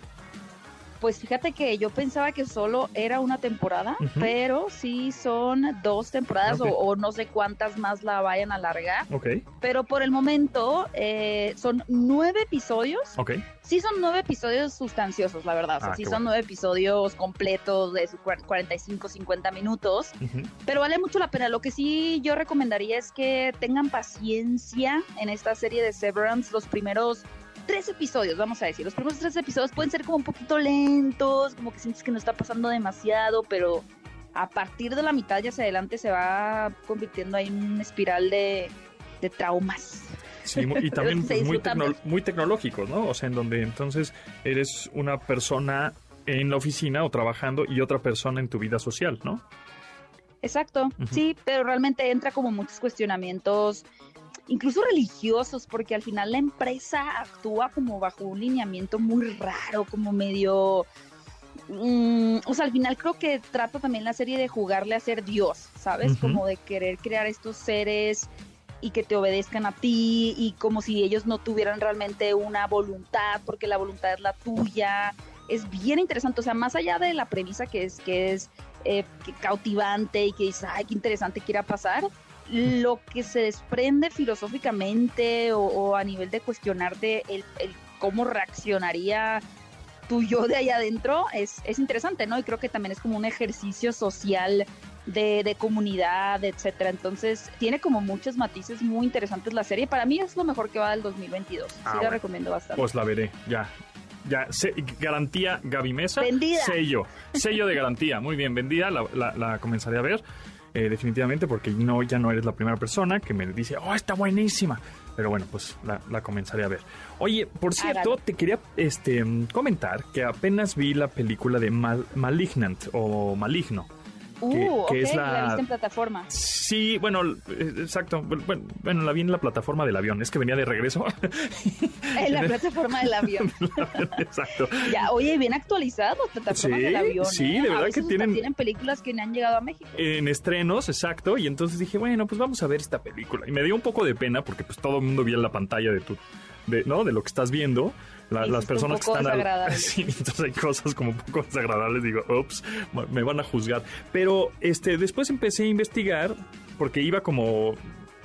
Pues fíjate que yo pensaba que solo era una temporada, pero sí son dos temporadas o, o no sé cuántas más la vayan a alargar. Ok, Pero por el momento eh, son nueve episodios. ok. Sí son nueve episodios sustanciosos, la verdad. O sea, Ah, sí son bueno. nueve episodios completos de sus cuar- 45, 50 minutos. Ujú. Pero vale mucho la pena. Lo que sí yo recomendaría es que tengan paciencia en esta serie de Severance. Los primeros tres episodios, vamos a decir. Los primeros tres episodios pueden ser como un poquito lentos, como que sientes que no está pasando demasiado, pero a partir de la mitad y hacia adelante se va convirtiendo ahí en una espiral de, de traumas. Sí, y también muy, tecno- muy tecnológicos, ¿no? O sea, en donde entonces eres una persona en la oficina o trabajando y otra persona en tu vida social, ¿no? Exacto, sí, pero realmente entra como muchos cuestionamientos, incluso religiosos, porque al final la empresa actúa como bajo un lineamiento muy raro, como medio... mm, o sea, al final creo que trata también la serie de jugarle a ser Dios, ¿sabes? Como de querer crear estos seres y que te obedezcan a ti y como si ellos no tuvieran realmente una voluntad, porque la voluntad es la tuya. Es bien interesante, o sea, más allá de la premisa que es que es eh, que cautivante y que dices, ay, qué interesante que irá a pasar, lo que se desprende filosóficamente o, o a nivel de cuestionarte el, el cómo reaccionaría tu yo de allá adentro es, es interesante, ¿no? Y creo que también es como un ejercicio social de, de comunidad, etcétera. Entonces, tiene como muchos matices muy interesantes la serie. Para mí es lo mejor que va del 2022. Sí, Ah, la bueno. recomiendo bastante. Pues la veré, ya. Ya, se- garantía Gaby Mesa. Vendida. Sello. Sello de garantía. Muy bien, vendida. La, la- la comenzaré a ver. Eh, definitivamente, porque no, ya no eres la primera persona que me dice, oh, está buenísima. Pero bueno, pues la, la comenzaré a ver. Oye, por cierto, te quería este, comentar que apenas vi la película de Mal- Malignant o Maligno. Uh, que- ok, que es la... la- viste en plataforma. Sí, bueno, eh, exacto. Bueno, bueno, la vi en la plataforma del avión. Es que venía de regreso. En la plataforma del avión. exacto. Ya, oye, bien actualizado la plataforma Sí, del avión. sí, ¿eh? de A verdad veces que tienen- tienen películas que no han llegado a México. En estrenos, exacto. Y entonces dije, bueno, pues vamos a ver esta película. Y me dio un poco de pena porque pues todo el mundo vio la pantalla de tu, de, ¿no? De lo que estás viendo. La- las personas que están al-. Sí, entonces hay cosas como un poco desagradables. Digo, ups, me van a juzgar. Pero este, después empecé a investigar porque iba como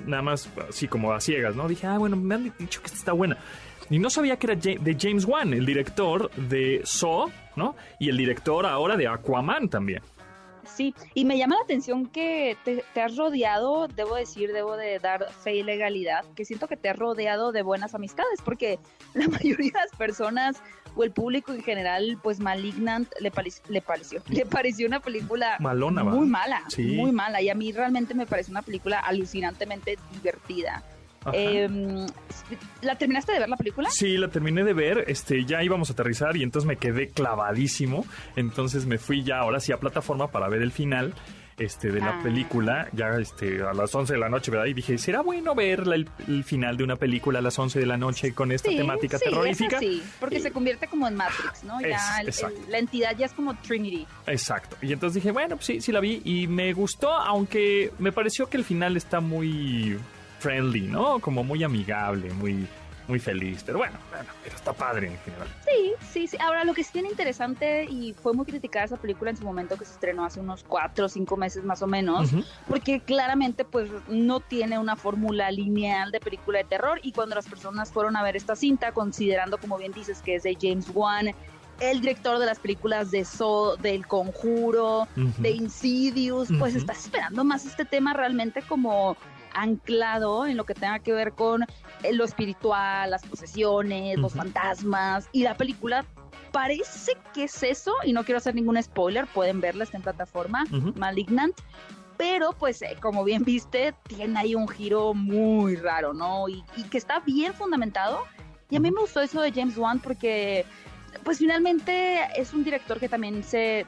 nada más así como a ciegas, ¿no? Dije, ah, bueno, me han dicho que esta está buena. Y no sabía que era de James Wan, el director de Saw, ¿no? Y el director ahora de Aquaman también. Sí, y me llama la atención que te, te has rodeado, debo decir, debo de dar fe y legalidad, que siento que te has rodeado de buenas amistades, porque la mayoría de las personas o el público en general, pues Malignant le, pare- le pareció, le pareció una película Malona, muy mala, Sí. muy mala, y a mí realmente me parece una película alucinantemente divertida. Em, ¿La terminaste de ver la película? Sí, la terminé de ver, este, ya íbamos a aterrizar y entonces me quedé clavadísimo. Entonces me fui ya ahora sí a plataforma para ver el final este, de la Ah. película, ya este, a las 11 de la noche, ¿verdad? Y dije, ¿será bueno ver la- el, el final de una película a las 11 de la noche con esta Sí, temática sí, terrorífica? sí, porque se convierte como en Matrix, ¿no? Es- Ya el- el- exacto. la entidad ya es como Trinity. Exacto. Y entonces dije, bueno, pues sí, sí la vi y me gustó, aunque me pareció que el final está muy friendly, ¿no? Como muy amigable, muy, muy feliz. Pero bueno, bueno, pero está padre en general. Sí, sí, sí. Ahora, lo que sí tiene interesante y fue muy criticada esa película en su momento que se estrenó hace unos cuatro o cinco meses más o menos, porque claramente pues no tiene una fórmula lineal de película de terror y cuando las personas fueron a ver esta cinta, considerando como bien dices que es de James Wan, el director de las películas de So, del Conjuro, de Insidious, pues Ujú. estás esperando más este tema realmente como anclado en lo que tenga que ver con eh, lo espiritual, las posesiones, los fantasmas y la película parece que es eso y no quiero hacer ningún spoiler, pueden verla está en plataforma Ujú. Malignant, pero pues eh, como bien viste tiene ahí un giro muy raro, ¿no? Y, y que está bien fundamentado y a mí me gustó eso de James Wan porque pues finalmente es un director que también se eh,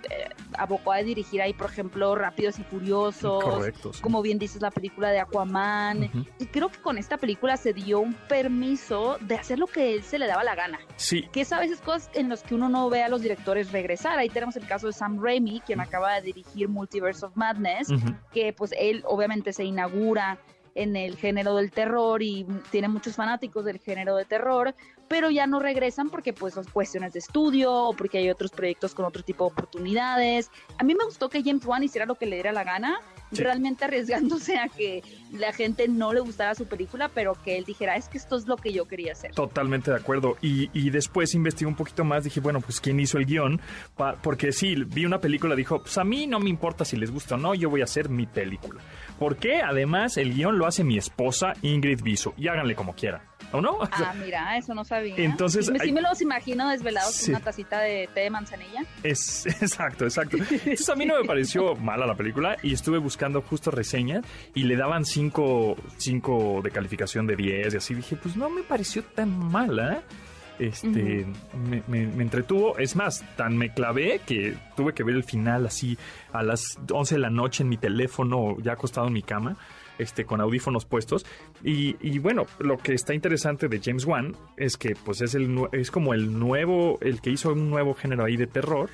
abocó a dirigir ahí, por ejemplo, Rápidos y Furiosos, Correcto. sí. como bien dices, la película de Aquaman. Y creo que con esta película se dio un permiso de hacer lo que él se le daba la gana. Sí, Que es a veces cosas en las que uno no ve a los directores regresar. Ahí tenemos el caso de Sam Raimi, quien acaba de dirigir Multiverse of Madness, que pues él obviamente se inaugura en el género del terror y tiene muchos fanáticos del género de terror, pero ya no regresan porque pues son cuestiones de estudio o porque hay otros proyectos con otro tipo de oportunidades. A mí me gustó que James Wan hiciera lo que le diera la gana, realmente arriesgándose a que la gente no le gustara su película, pero que él dijera, es que esto es lo que yo quería hacer. Totalmente de acuerdo. Y, y después investigué un poquito más, dije, bueno, pues quién hizo el guion, porque sí, vi una película, dijo, pues a mí no me importa si les gusta o no, yo voy a hacer mi película. Porque además el guion lo hace mi esposa Ingrid Biso, y háganle como quieran. ¿O no? Ah, mira, eso no sabía. Entonces, sí, me los imagino desvelados con una tacita de té de manzanilla. Es, exacto, exacto. Entonces a mí no me pareció mala la película y estuve buscando justo reseñas y le daban 5 de calificación de 10 y así dije, pues no me pareció tan mala. Este, me, me, entretuvo. Es más, tan me clavé que tuve que ver el final así a las 11 de la noche en mi teléfono, ya acostado en mi cama este, con audífonos puestos. Y, bueno, lo que está interesante de James Wan es que pues es, el, es como el nuevo, el que hizo un nuevo género ahí de terror.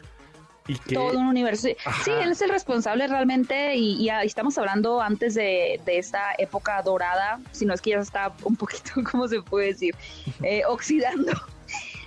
Y que... Todo un universo. Sí, él es el responsable realmente y, estamos hablando antes de, esta época dorada, si no es que ya está un poquito, ¿cómo se puede decir? Eh, oxidando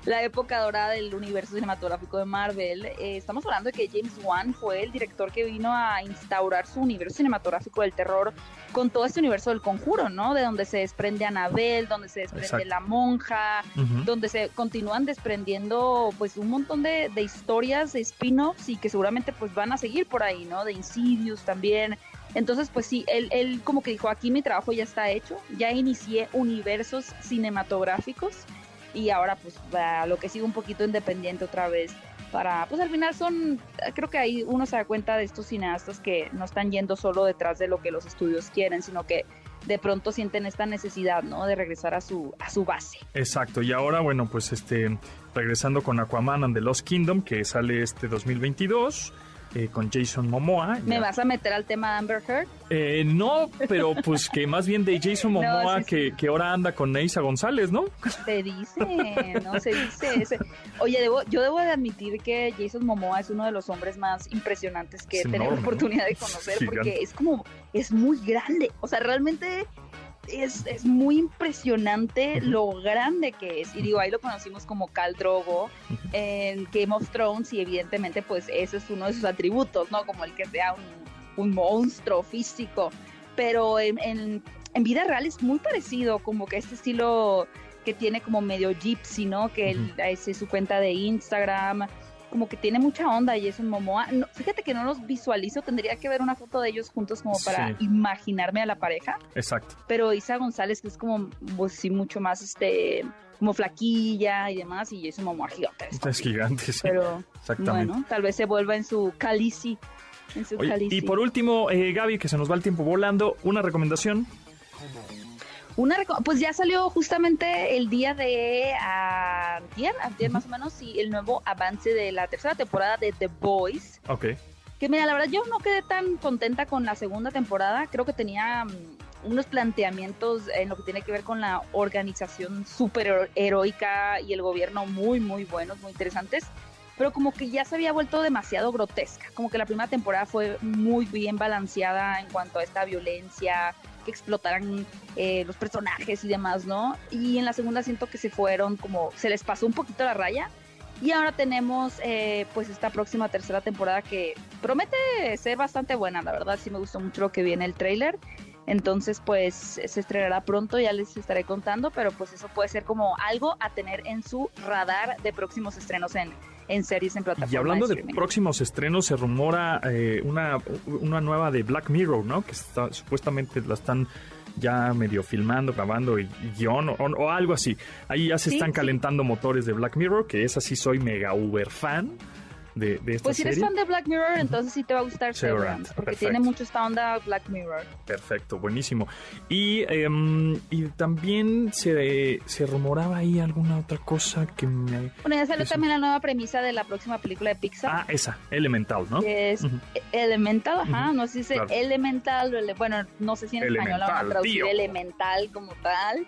la época dorada del universo cinematográfico de Marvel. Eh, estamos hablando de que James Wan fue el director que vino a instaurar su universo cinematográfico del terror con todo este universo del conjuro, ¿no? De donde se desprende Anabel, donde se desprende la monja, donde se continúan desprendiendo pues un montón de, historias, de spin-offs y que seguramente pues van a seguir por ahí, ¿no? De Insidious también. Entonces, pues sí, él, él como que dijo, aquí mi trabajo ya está hecho, ya inicié universos cinematográficos y ahora pues a lo que sigue un poquito independiente otra vez para pues al final son creo que ahí uno se da cuenta de estos cineastas que no están yendo solo detrás de lo que los estudios quieren sino que de pronto sienten esta necesidad no de regresar a su a su base. Exacto y ahora bueno pues este regresando con Aquaman and the Lost Kingdom que sale este 2022 eh, con Jason Momoa. ¿Me vas a meter al tema de Amber Heard? Eh, no, pero pues que más bien de Jason Momoa que, que, ahora anda con Neisa González, ¿no? Se dice, no se dice. Oye, debo, yo debo de admitir que Jason Momoa es uno de los hombres más impresionantes que he tenido la oportunidad de conocer porque es como, es muy grande. O sea, realmente es, es, muy impresionante lo grande que es. Y digo, ahí lo conocimos como Cal Drogo en Game of Thrones y evidentemente pues ese es uno de sus atributos, ¿no? Como el que sea un, monstruo físico. Pero en, en, vida real es muy parecido, como que este estilo que tiene como medio gypsy, ¿no? Que él, es su cuenta de Instagram como que tiene mucha onda y Jason Momoa. No, fíjate que no los visualizo, tendría que ver una foto de ellos juntos como para imaginarme a la pareja. Exacto. Pero Isa González, que es como, pues sí, mucho más, este, como flaquilla y demás, y Jason Momoa gigante. Es gigante, sí. Pero, bueno, tal vez se vuelva en su calici. En su y por último, eh, Gaby, que se nos va el tiempo volando, una recomendación. Una pues ya salió justamente el día de ayer, ayer más o menos, y el nuevo avance de la tercera temporada de The Boys. Ok. Que mira, la verdad yo no quedé tan contenta con la segunda temporada. Creo que tenía mm, unos planteamientos en lo que tiene que ver con la organización súper heroica y el gobierno muy, muy buenos, muy interesantes. Pero como que ya se había vuelto demasiado grotesca. Como que la primera temporada fue muy bien balanceada en cuanto a esta violencia, que explotaran eh, los personajes y demás, ¿no? Y en la segunda siento que se fueron como, se les pasó un poquito la raya. Y ahora tenemos eh, pues esta próxima tercera temporada que promete ser bastante buena, la verdad sí me gustó mucho lo que viene el trailer. Entonces pues se estrenará pronto, ya les estaré contando, pero pues eso puede ser como algo a tener en su radar de próximos estrenos en, en series en plataformas. Y hablando de, próximos estrenos, se rumora eh, una, una nueva de Black Mirror, ¿no? Que está, supuestamente la están ya medio filmando, grabando y, guion o, algo así. Ahí ya se están calentando motores de Black Mirror, que es así, soy mega uber fan de, esta Pues si eres fan de Black Mirror, entonces sí te va a gustar Severance, porque tiene mucho esta onda Black Mirror. Perfecto, buenísimo. Y, em, y también se, se rumoraba ahí alguna otra cosa que me... Bueno, ya salió también la nueva premisa de la próxima película de Pixar. Ah, esa, Elemental, ¿no? Que es Elemental, ajá, no sé si dice Elemental, bueno, no sé si en español la van a traducir Elemental como tal,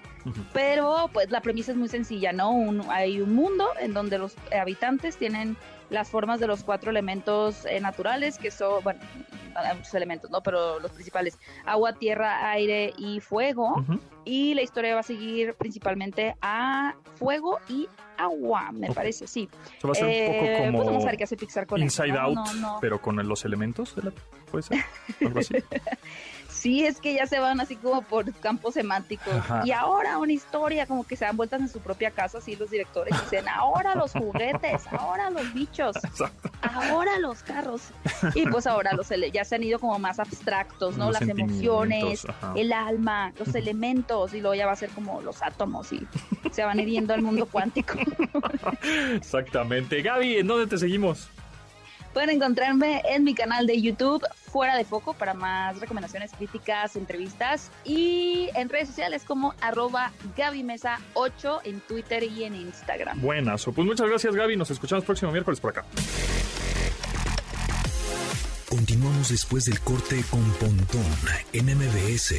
pero pues la premisa es muy sencilla, ¿no? Un, hay un mundo en donde los habitantes tienen las formas de los cuatro elementos eh, naturales, que son, bueno, hay muchos elementos, ¿no? Pero los principales, agua, tierra, aire y fuego. Y la historia va a seguir principalmente a fuego y agua, me parece, sí. Eso va a ser un poco Eh, como pues vamos a ver qué hace Pixar con Inside ¿no? Out, No, no. pero con los elementos de la... ¿Puede ser? Algo así. Sí, es que ya se van así como por campos semánticos. Ajá. Y ahora una historia, como que se dan vueltas en su propia casa, así los directores dicen, ahora los juguetes, ahora los bichos, Exacto. ahora los carros. Y pues ahora los ya se han ido como más abstractos, ¿no? Los Las emociones, ajá. el alma, los elementos, y luego ya va a ser como los átomos y se van hiriendo al mundo cuántico. Exactamente. Gaby, ¿en dónde te seguimos? Pueden encontrarme en mi canal de YouTube, Fuera de Foco, para más recomendaciones, críticas, entrevistas. Y en redes sociales como arroba Mesa8 en Twitter y en Instagram. Buenas. Pues muchas gracias, Gaby. Nos escuchamos próximo miércoles por acá. Continuamos después del corte con Pontón en MBS.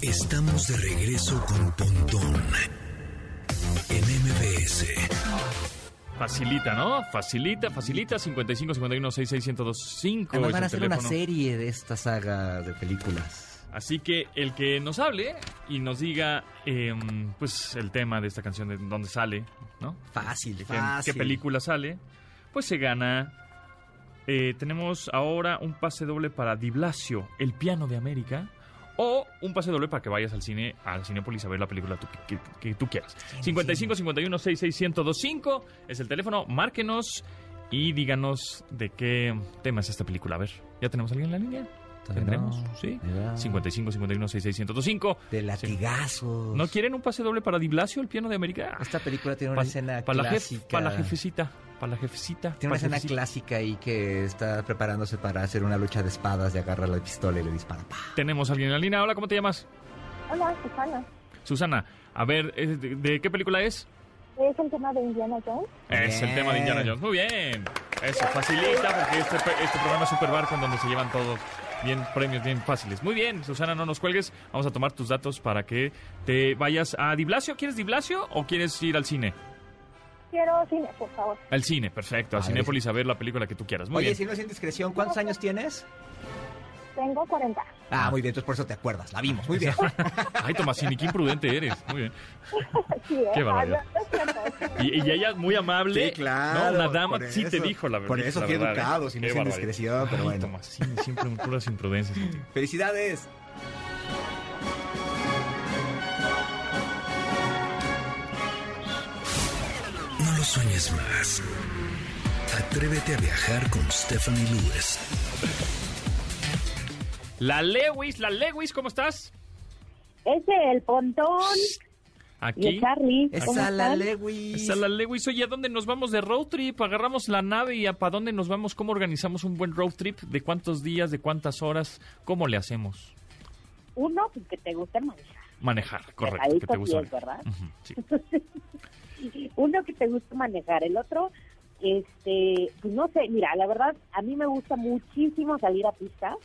Estamos de regreso con Pontón en MBS. Facilita, ¿no? Facilita, facilita. 55 51 66 1025. Además van a hacer una serie de esta saga de películas. Así que el que nos hable y nos diga, em, pues, el tema de esta canción, de dónde sale, ¿no? Fácil, ¿Qué, fácil. qué película sale? Pues se gana. eh, tenemos ahora un pase doble para Di Blasio, El Piano de América. O un pase doble para que vayas al cine, al Cinépolis a ver la película tú- que, que- tú quieras. 55 51 66 1025 es el teléfono. Márquenos y díganos de qué tema es esta película. A ver, ¿ya tenemos a alguien en la línea? ¿Tendremos? no. Sí. Ya. 55 51 66 1025 De latigazos. ¿No quieren un pase doble para Di Blasio, El Piano de América? Esta película tiene una Pa- escena pa' la jef- clásica. pa' la jefecita. Para la jefecita. Tiene una escena jefecita. clásica ahí que está preparándose para hacer una lucha de espadas y agarra la pistola y le dispara. ¡Pah! Tenemos a alguien en la línea. Hola, ¿cómo te llamas? Hola, Susana. Susana. A ver, ¿eh, ¿de, de qué película es? ¿Es el tema de Indiana Jones? Es el tema de Indiana Jones. Muy bien. Eso facilita porque este, este programa es Super Barco en donde se llevan todos bien premios bien fáciles. Muy bien, Susana, no nos cuelgues. Vamos a tomar tus datos para que te vayas a Diblasio. ¿Quieres Diblasio o quieres ir al cine? Quiero cine, por favor. Al cine, perfecto. A A ver. Cinépolis a ver la película que tú quieras. Muy Oye, bien. si no es indiscreción, ¿cuántos años tienes? Tengo 40. Ah, muy bien, entonces por eso te acuerdas. La vimos, muy bien. Ay, Tomasini, qué imprudente eres. Muy bien. Sí, ¿eh? Qué barbaridad. Y, y ella muy amable. Sí, claro, No, una dama sí te dijo la verdad. Por eso la fui verdad, ¿eh? educado, si no es indiscreción, pero Ay, bueno. Tomasini, siempre puras imprudencias contigo. ¡Felicidades! Sueñes más. Atrévete a viajar con Stephanie Lewis. La Lewis, la Lewis, ¿cómo estás? Ese, el pontón. Aquí. Charlie. ¿cómo Esa la? Lewis. Está la Lewis. Oye, ¿a dónde nos vamos de road trip? Agarramos la nave y ¿a para dónde nos vamos? ¿Cómo organizamos un buen road trip? ¿De cuántos días? ¿De cuántas horas? ¿Cómo le hacemos? Uno, pues, que te guste manejar. Manejar, correcto. Que te copias, ¿verdad? Ujú, sí. Uno que te guste manejar. El otro, este, pues no sé, mira, la verdad, a mí me gusta muchísimo salir a pista.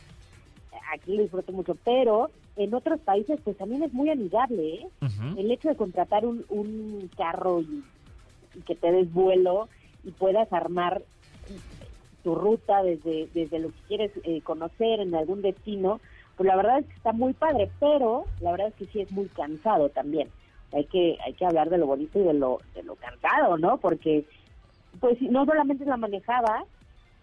Aquí lo disfruto mucho, pero en otros países, pues también es muy amigable, ¿eh? El hecho de contratar un, un carro y, y que te des vuelo y puedas armar tu ruta desde, desde lo que quieres eh, conocer en algún destino, pues la verdad es que está muy padre, pero la verdad es que sí es muy cansado también. Hay que hay que hablar de lo bonito y de lo de lo cansado, ¿no? Porque pues no solamente la manejada,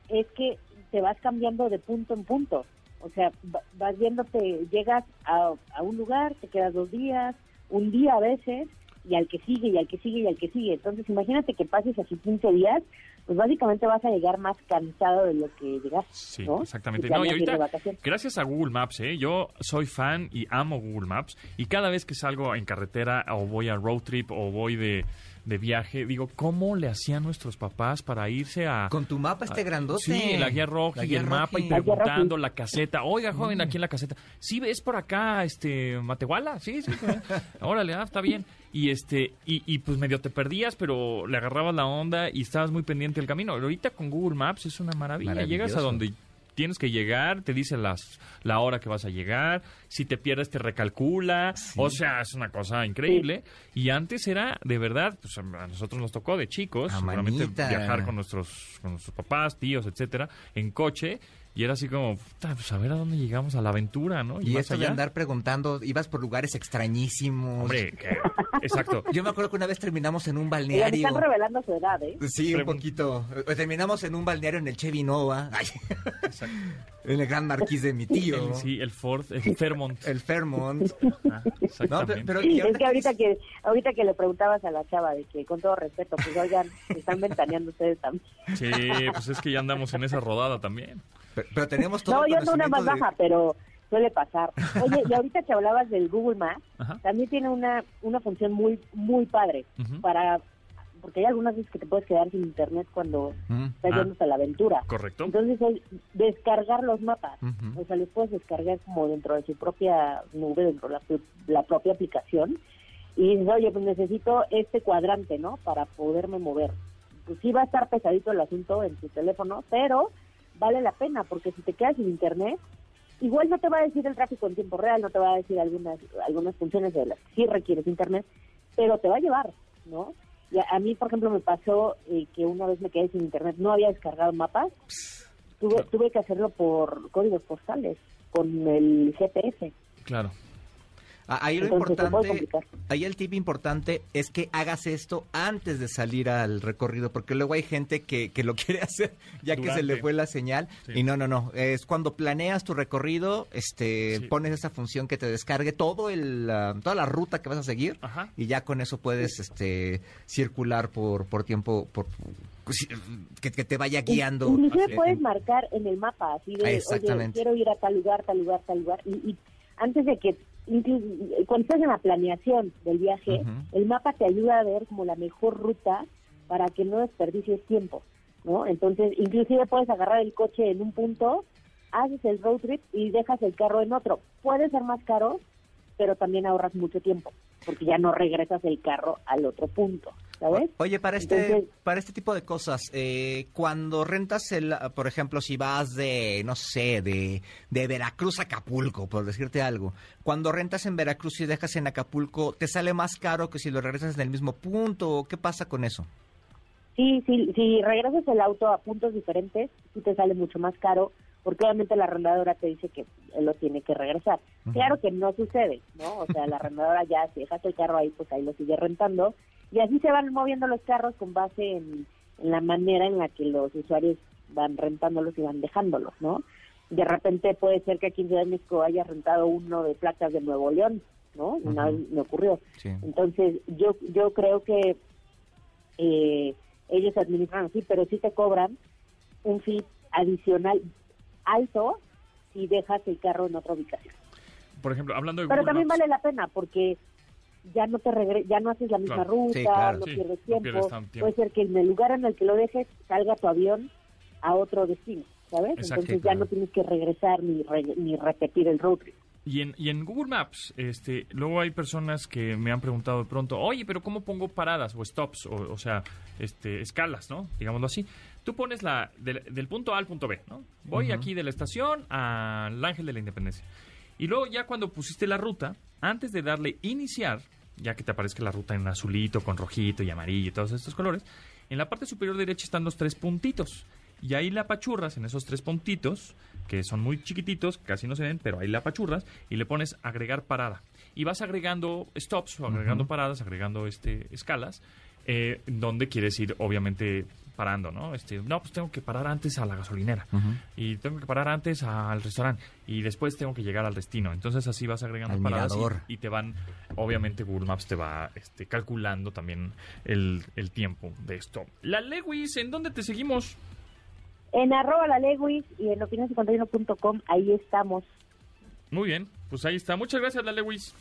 es que te vas cambiando de punto en punto. O sea, va- vas viéndote, llegas a, a un lugar, te quedas dos días, un día a veces, y al que sigue, y al que sigue, y al que sigue. Entonces, imagínate que pases así 15 días, pues básicamente vas a llegar más cansado de lo que llegaste. Sí, ¿no? exactamente. No, y ahorita, vacaciones. gracias a Google Maps, ¿eh? yo soy fan y amo Google Maps. Y cada vez que salgo en carretera o voy a road trip o voy de, de viaje, digo, ¿cómo le hacían nuestros papás para irse a... Con tu mapa este grandote. Sí, la guía roja La y el mapa y. La preguntando roja. la caseta. Oiga, joven, aquí en la caseta. Sí, ves por acá, este, Matehuala. Sí, sí. Órale, ah, está bien. Y este, y, y pues medio te perdías, pero le agarrabas la onda y estabas muy pendiente del camino. Ahorita con Google Maps es una maravilla. Llegas a donde tienes que llegar, te dice las, la hora que vas a llegar, si te pierdes te recalcula, o sea, es una cosa increíble. Y antes era, de verdad, pues a nosotros nos tocó de chicos, A seguramente manita. viajar con nuestros, con nuestros papás, tíos, etcétera, en coche, y era así como, puta, pues a ver a dónde llegamos, a la aventura, ¿no? Y de allá. andar preguntando, ibas por lugares extrañísimos. Hombre, que- exacto. Yo me acuerdo que una vez terminamos en un balneario. están revelando su edad, ¿eh? Sí, un poquito. Eh, Terminamos en un balneario en el Chevy Nova. Ay. en el Gran Marquís de mi tío. El- sí, el Ford, el Fairmont. El Fairmont. Ah, No, pero, pero y Es que ahorita que ahorita que le preguntabas a la chava de que con todo respeto, pues oigan, están ventaneando ustedes también. Sí, pues es que ya andamos en esa rodada también. Pero, pero tenemos todo No, el yo ando una más baja, pero suele pasar. Oye, y ahorita que hablabas del Google Maps, Ajá. también tiene una, una función muy muy padre para porque hay algunas veces que te puedes quedar sin internet cuando Mm, estás Ah. yendo a la aventura. Correcto. Entonces es descargar los mapas. O sea, los puedes descargar como dentro de su propia nube, dentro de la, la propia aplicación. Y dices, oye, pues necesito este cuadrante, ¿no? Para poderme mover. Pues sí va a estar pesadito el asunto en tu teléfono, pero vale la pena, porque si te quedas sin internet, igual no te va a decir el tráfico en tiempo real, no te va a decir algunas, algunas funciones de las que sí requieres internet, pero te va a llevar, ¿no? Y a, a mí, por ejemplo, me pasó eh, que una vez me quedé sin internet, no había descargado mapas, tuve, tuve que hacerlo por códigos postales, con el GPS. Claro. Ah, Ahí lo Entonces, importante, ahí el tip importante es que hagas esto antes de salir al recorrido, porque luego hay gente que, que lo quiere hacer ya que se le fue la señal. Sí. Y no, no, no. Es cuando planeas tu recorrido, este, Sí. pones esa función que te descargue todo el, toda la ruta que vas a seguir Ajá. y ya con eso puedes este, circular por, por tiempo, por que, que te vaya guiando. Inclusive puedes marcar en el mapa, así de, oye, Exactamente. quiero ir a tal lugar, tal lugar, tal lugar. Y, y antes de que, cuando estás en la planeación del viaje, el mapa te ayuda a ver como la mejor ruta para que no desperdicies tiempo, ¿no? Entonces, inclusive puedes agarrar el coche en un punto, haces el road trip y dejas el carro en otro. Puede ser más caro, pero también ahorras mucho tiempo, porque ya no regresas el carro al otro punto, ¿sabes? Oye, para este, Entonces- para este tipo de cosas, eh, cuando rentas el, por ejemplo, si vas de, no sé, de, de Veracruz a Acapulco, por decirte algo, cuando rentas en Veracruz y dejas en Acapulco, ¿te sale más caro que si lo regresas en el mismo punto? ¿Qué pasa con eso? Sí, sí, si regresas el auto a puntos diferentes, sí te sale mucho más caro, porque obviamente la arrendadora te dice que él lo tiene que regresar. Claro que no sucede, ¿no? O sea, la arrendadora ya, si dejas el carro ahí, pues ahí lo sigue rentando, y así se van moviendo los carros con base en, en la manera en la que los usuarios van rentándolos y van dejándolos, ¿no? De repente puede ser que aquí en Ciudad de México haya rentado uno de placas de Nuevo León, ¿no? Una vez me ocurrió. Sí. Entonces, yo yo creo que eh, ellos administran así, pero sí te cobran un fee adicional alto si dejas el carro en otra ubicación. Por ejemplo, hablando de Pero Google también Maps, vale la pena porque ya no te regre ya no haces la misma Claro. ruta, Sí, claro. no Sí, pierdes no tiempo. pierdes tanto tiempo. Puede ser que en el lugar en el que lo dejes salga tu avión a otro destino, ¿sabes? Exacto. Entonces ya claro. no tienes que regresar ni re- ni repetir el road trip. Y en, y en Google Maps, este, luego hay personas que me han preguntado de pronto, oye, pero ¿cómo pongo paradas o stops? O, o sea, este, escalas, ¿no? Digámoslo así. Tú pones la del, del punto A al punto B, ¿no? Voy aquí de la estación al Ángel de la Independencia. Y luego ya cuando pusiste la ruta, antes de darle iniciar, ya que te aparezca la ruta en azulito, con rojito y amarillo y todos estos colores, en la parte superior derecha están los tres puntitos. Y ahí la apachurras en esos tres puntitos, que son muy chiquititos, casi no se ven, pero ahí la apachurras y le pones agregar parada. Y vas agregando stops o agregando paradas, agregando este escalas, eh, donde quieres ir, obviamente, parando, ¿no? Este, no, pues tengo que parar antes a la gasolinera y tengo que parar antes al restaurante y después tengo que llegar al destino. Entonces así vas agregando Al paradas y te van, obviamente Google Maps te va este, calculando también el, el tiempo de esto. La Lewis, ¿en dónde te seguimos? En arroba la Lewis y en opinión51.com, ahí estamos. Muy bien, pues ahí está. Muchas gracias, la Lewis.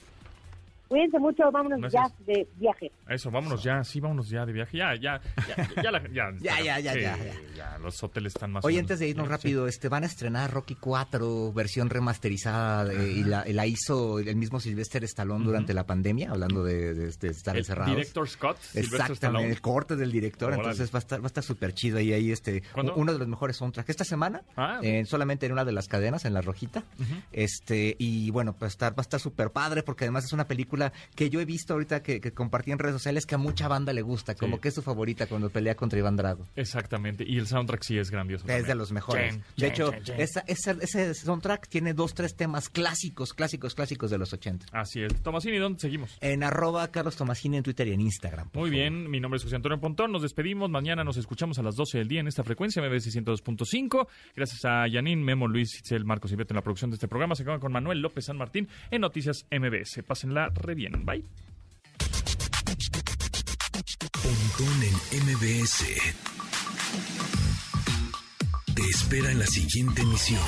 Cuídense mucho, vámonos Gracias. ya de viaje. Eso, vámonos ya, sí, vámonos ya de viaje. Ya, ya, ya, ya, la- ya, Ya, ya, ya, sí, ya, ya. ya los hoteles están más. Oye, antes de irnos sí. rápido, este van a estrenar Rocky 4, versión remasterizada, eh, y la, la hizo el mismo Sylvester Stallone durante la pandemia, hablando de, de- de estar El encerrados. Director Scott, Exactamente, Stallone. el corte del director, entonces va a estar va a estar súper chido ahí, ahí este, ¿Cuándo? uno de los mejores soundtracks. Esta semana, Ah, eh, solamente en una de las cadenas, en la rojita, este y bueno, pues estar, va a estar súper padre porque además es una película que yo he visto ahorita que, que compartí en redes sociales que a mucha banda le gusta, como Sí. que es su favorita cuando pelea contra Iván Drago. Exactamente. Y el soundtrack sí es grandioso. Es de los mejores. De hecho, esa- esa- ese soundtrack tiene dos, tres temas clásicos, clásicos, clásicos de los 80. Así es. Tomasini, ¿dónde seguimos? En arroba Carlos Tomasini en Twitter y en Instagram. Muy favor. bien, mi nombre es José Antonio Pontón, nos despedimos, mañana nos escuchamos a las 12 del día en esta frecuencia MBS 102.5, gracias a Yanin, Memo, Luis, Itzel, Marcos y Beto en la producción de este programa, se acaban con Manuel López San Martín en Noticias MBS, pásenla re bien, bye. Pontón en MBS. Te espera en la siguiente emisión.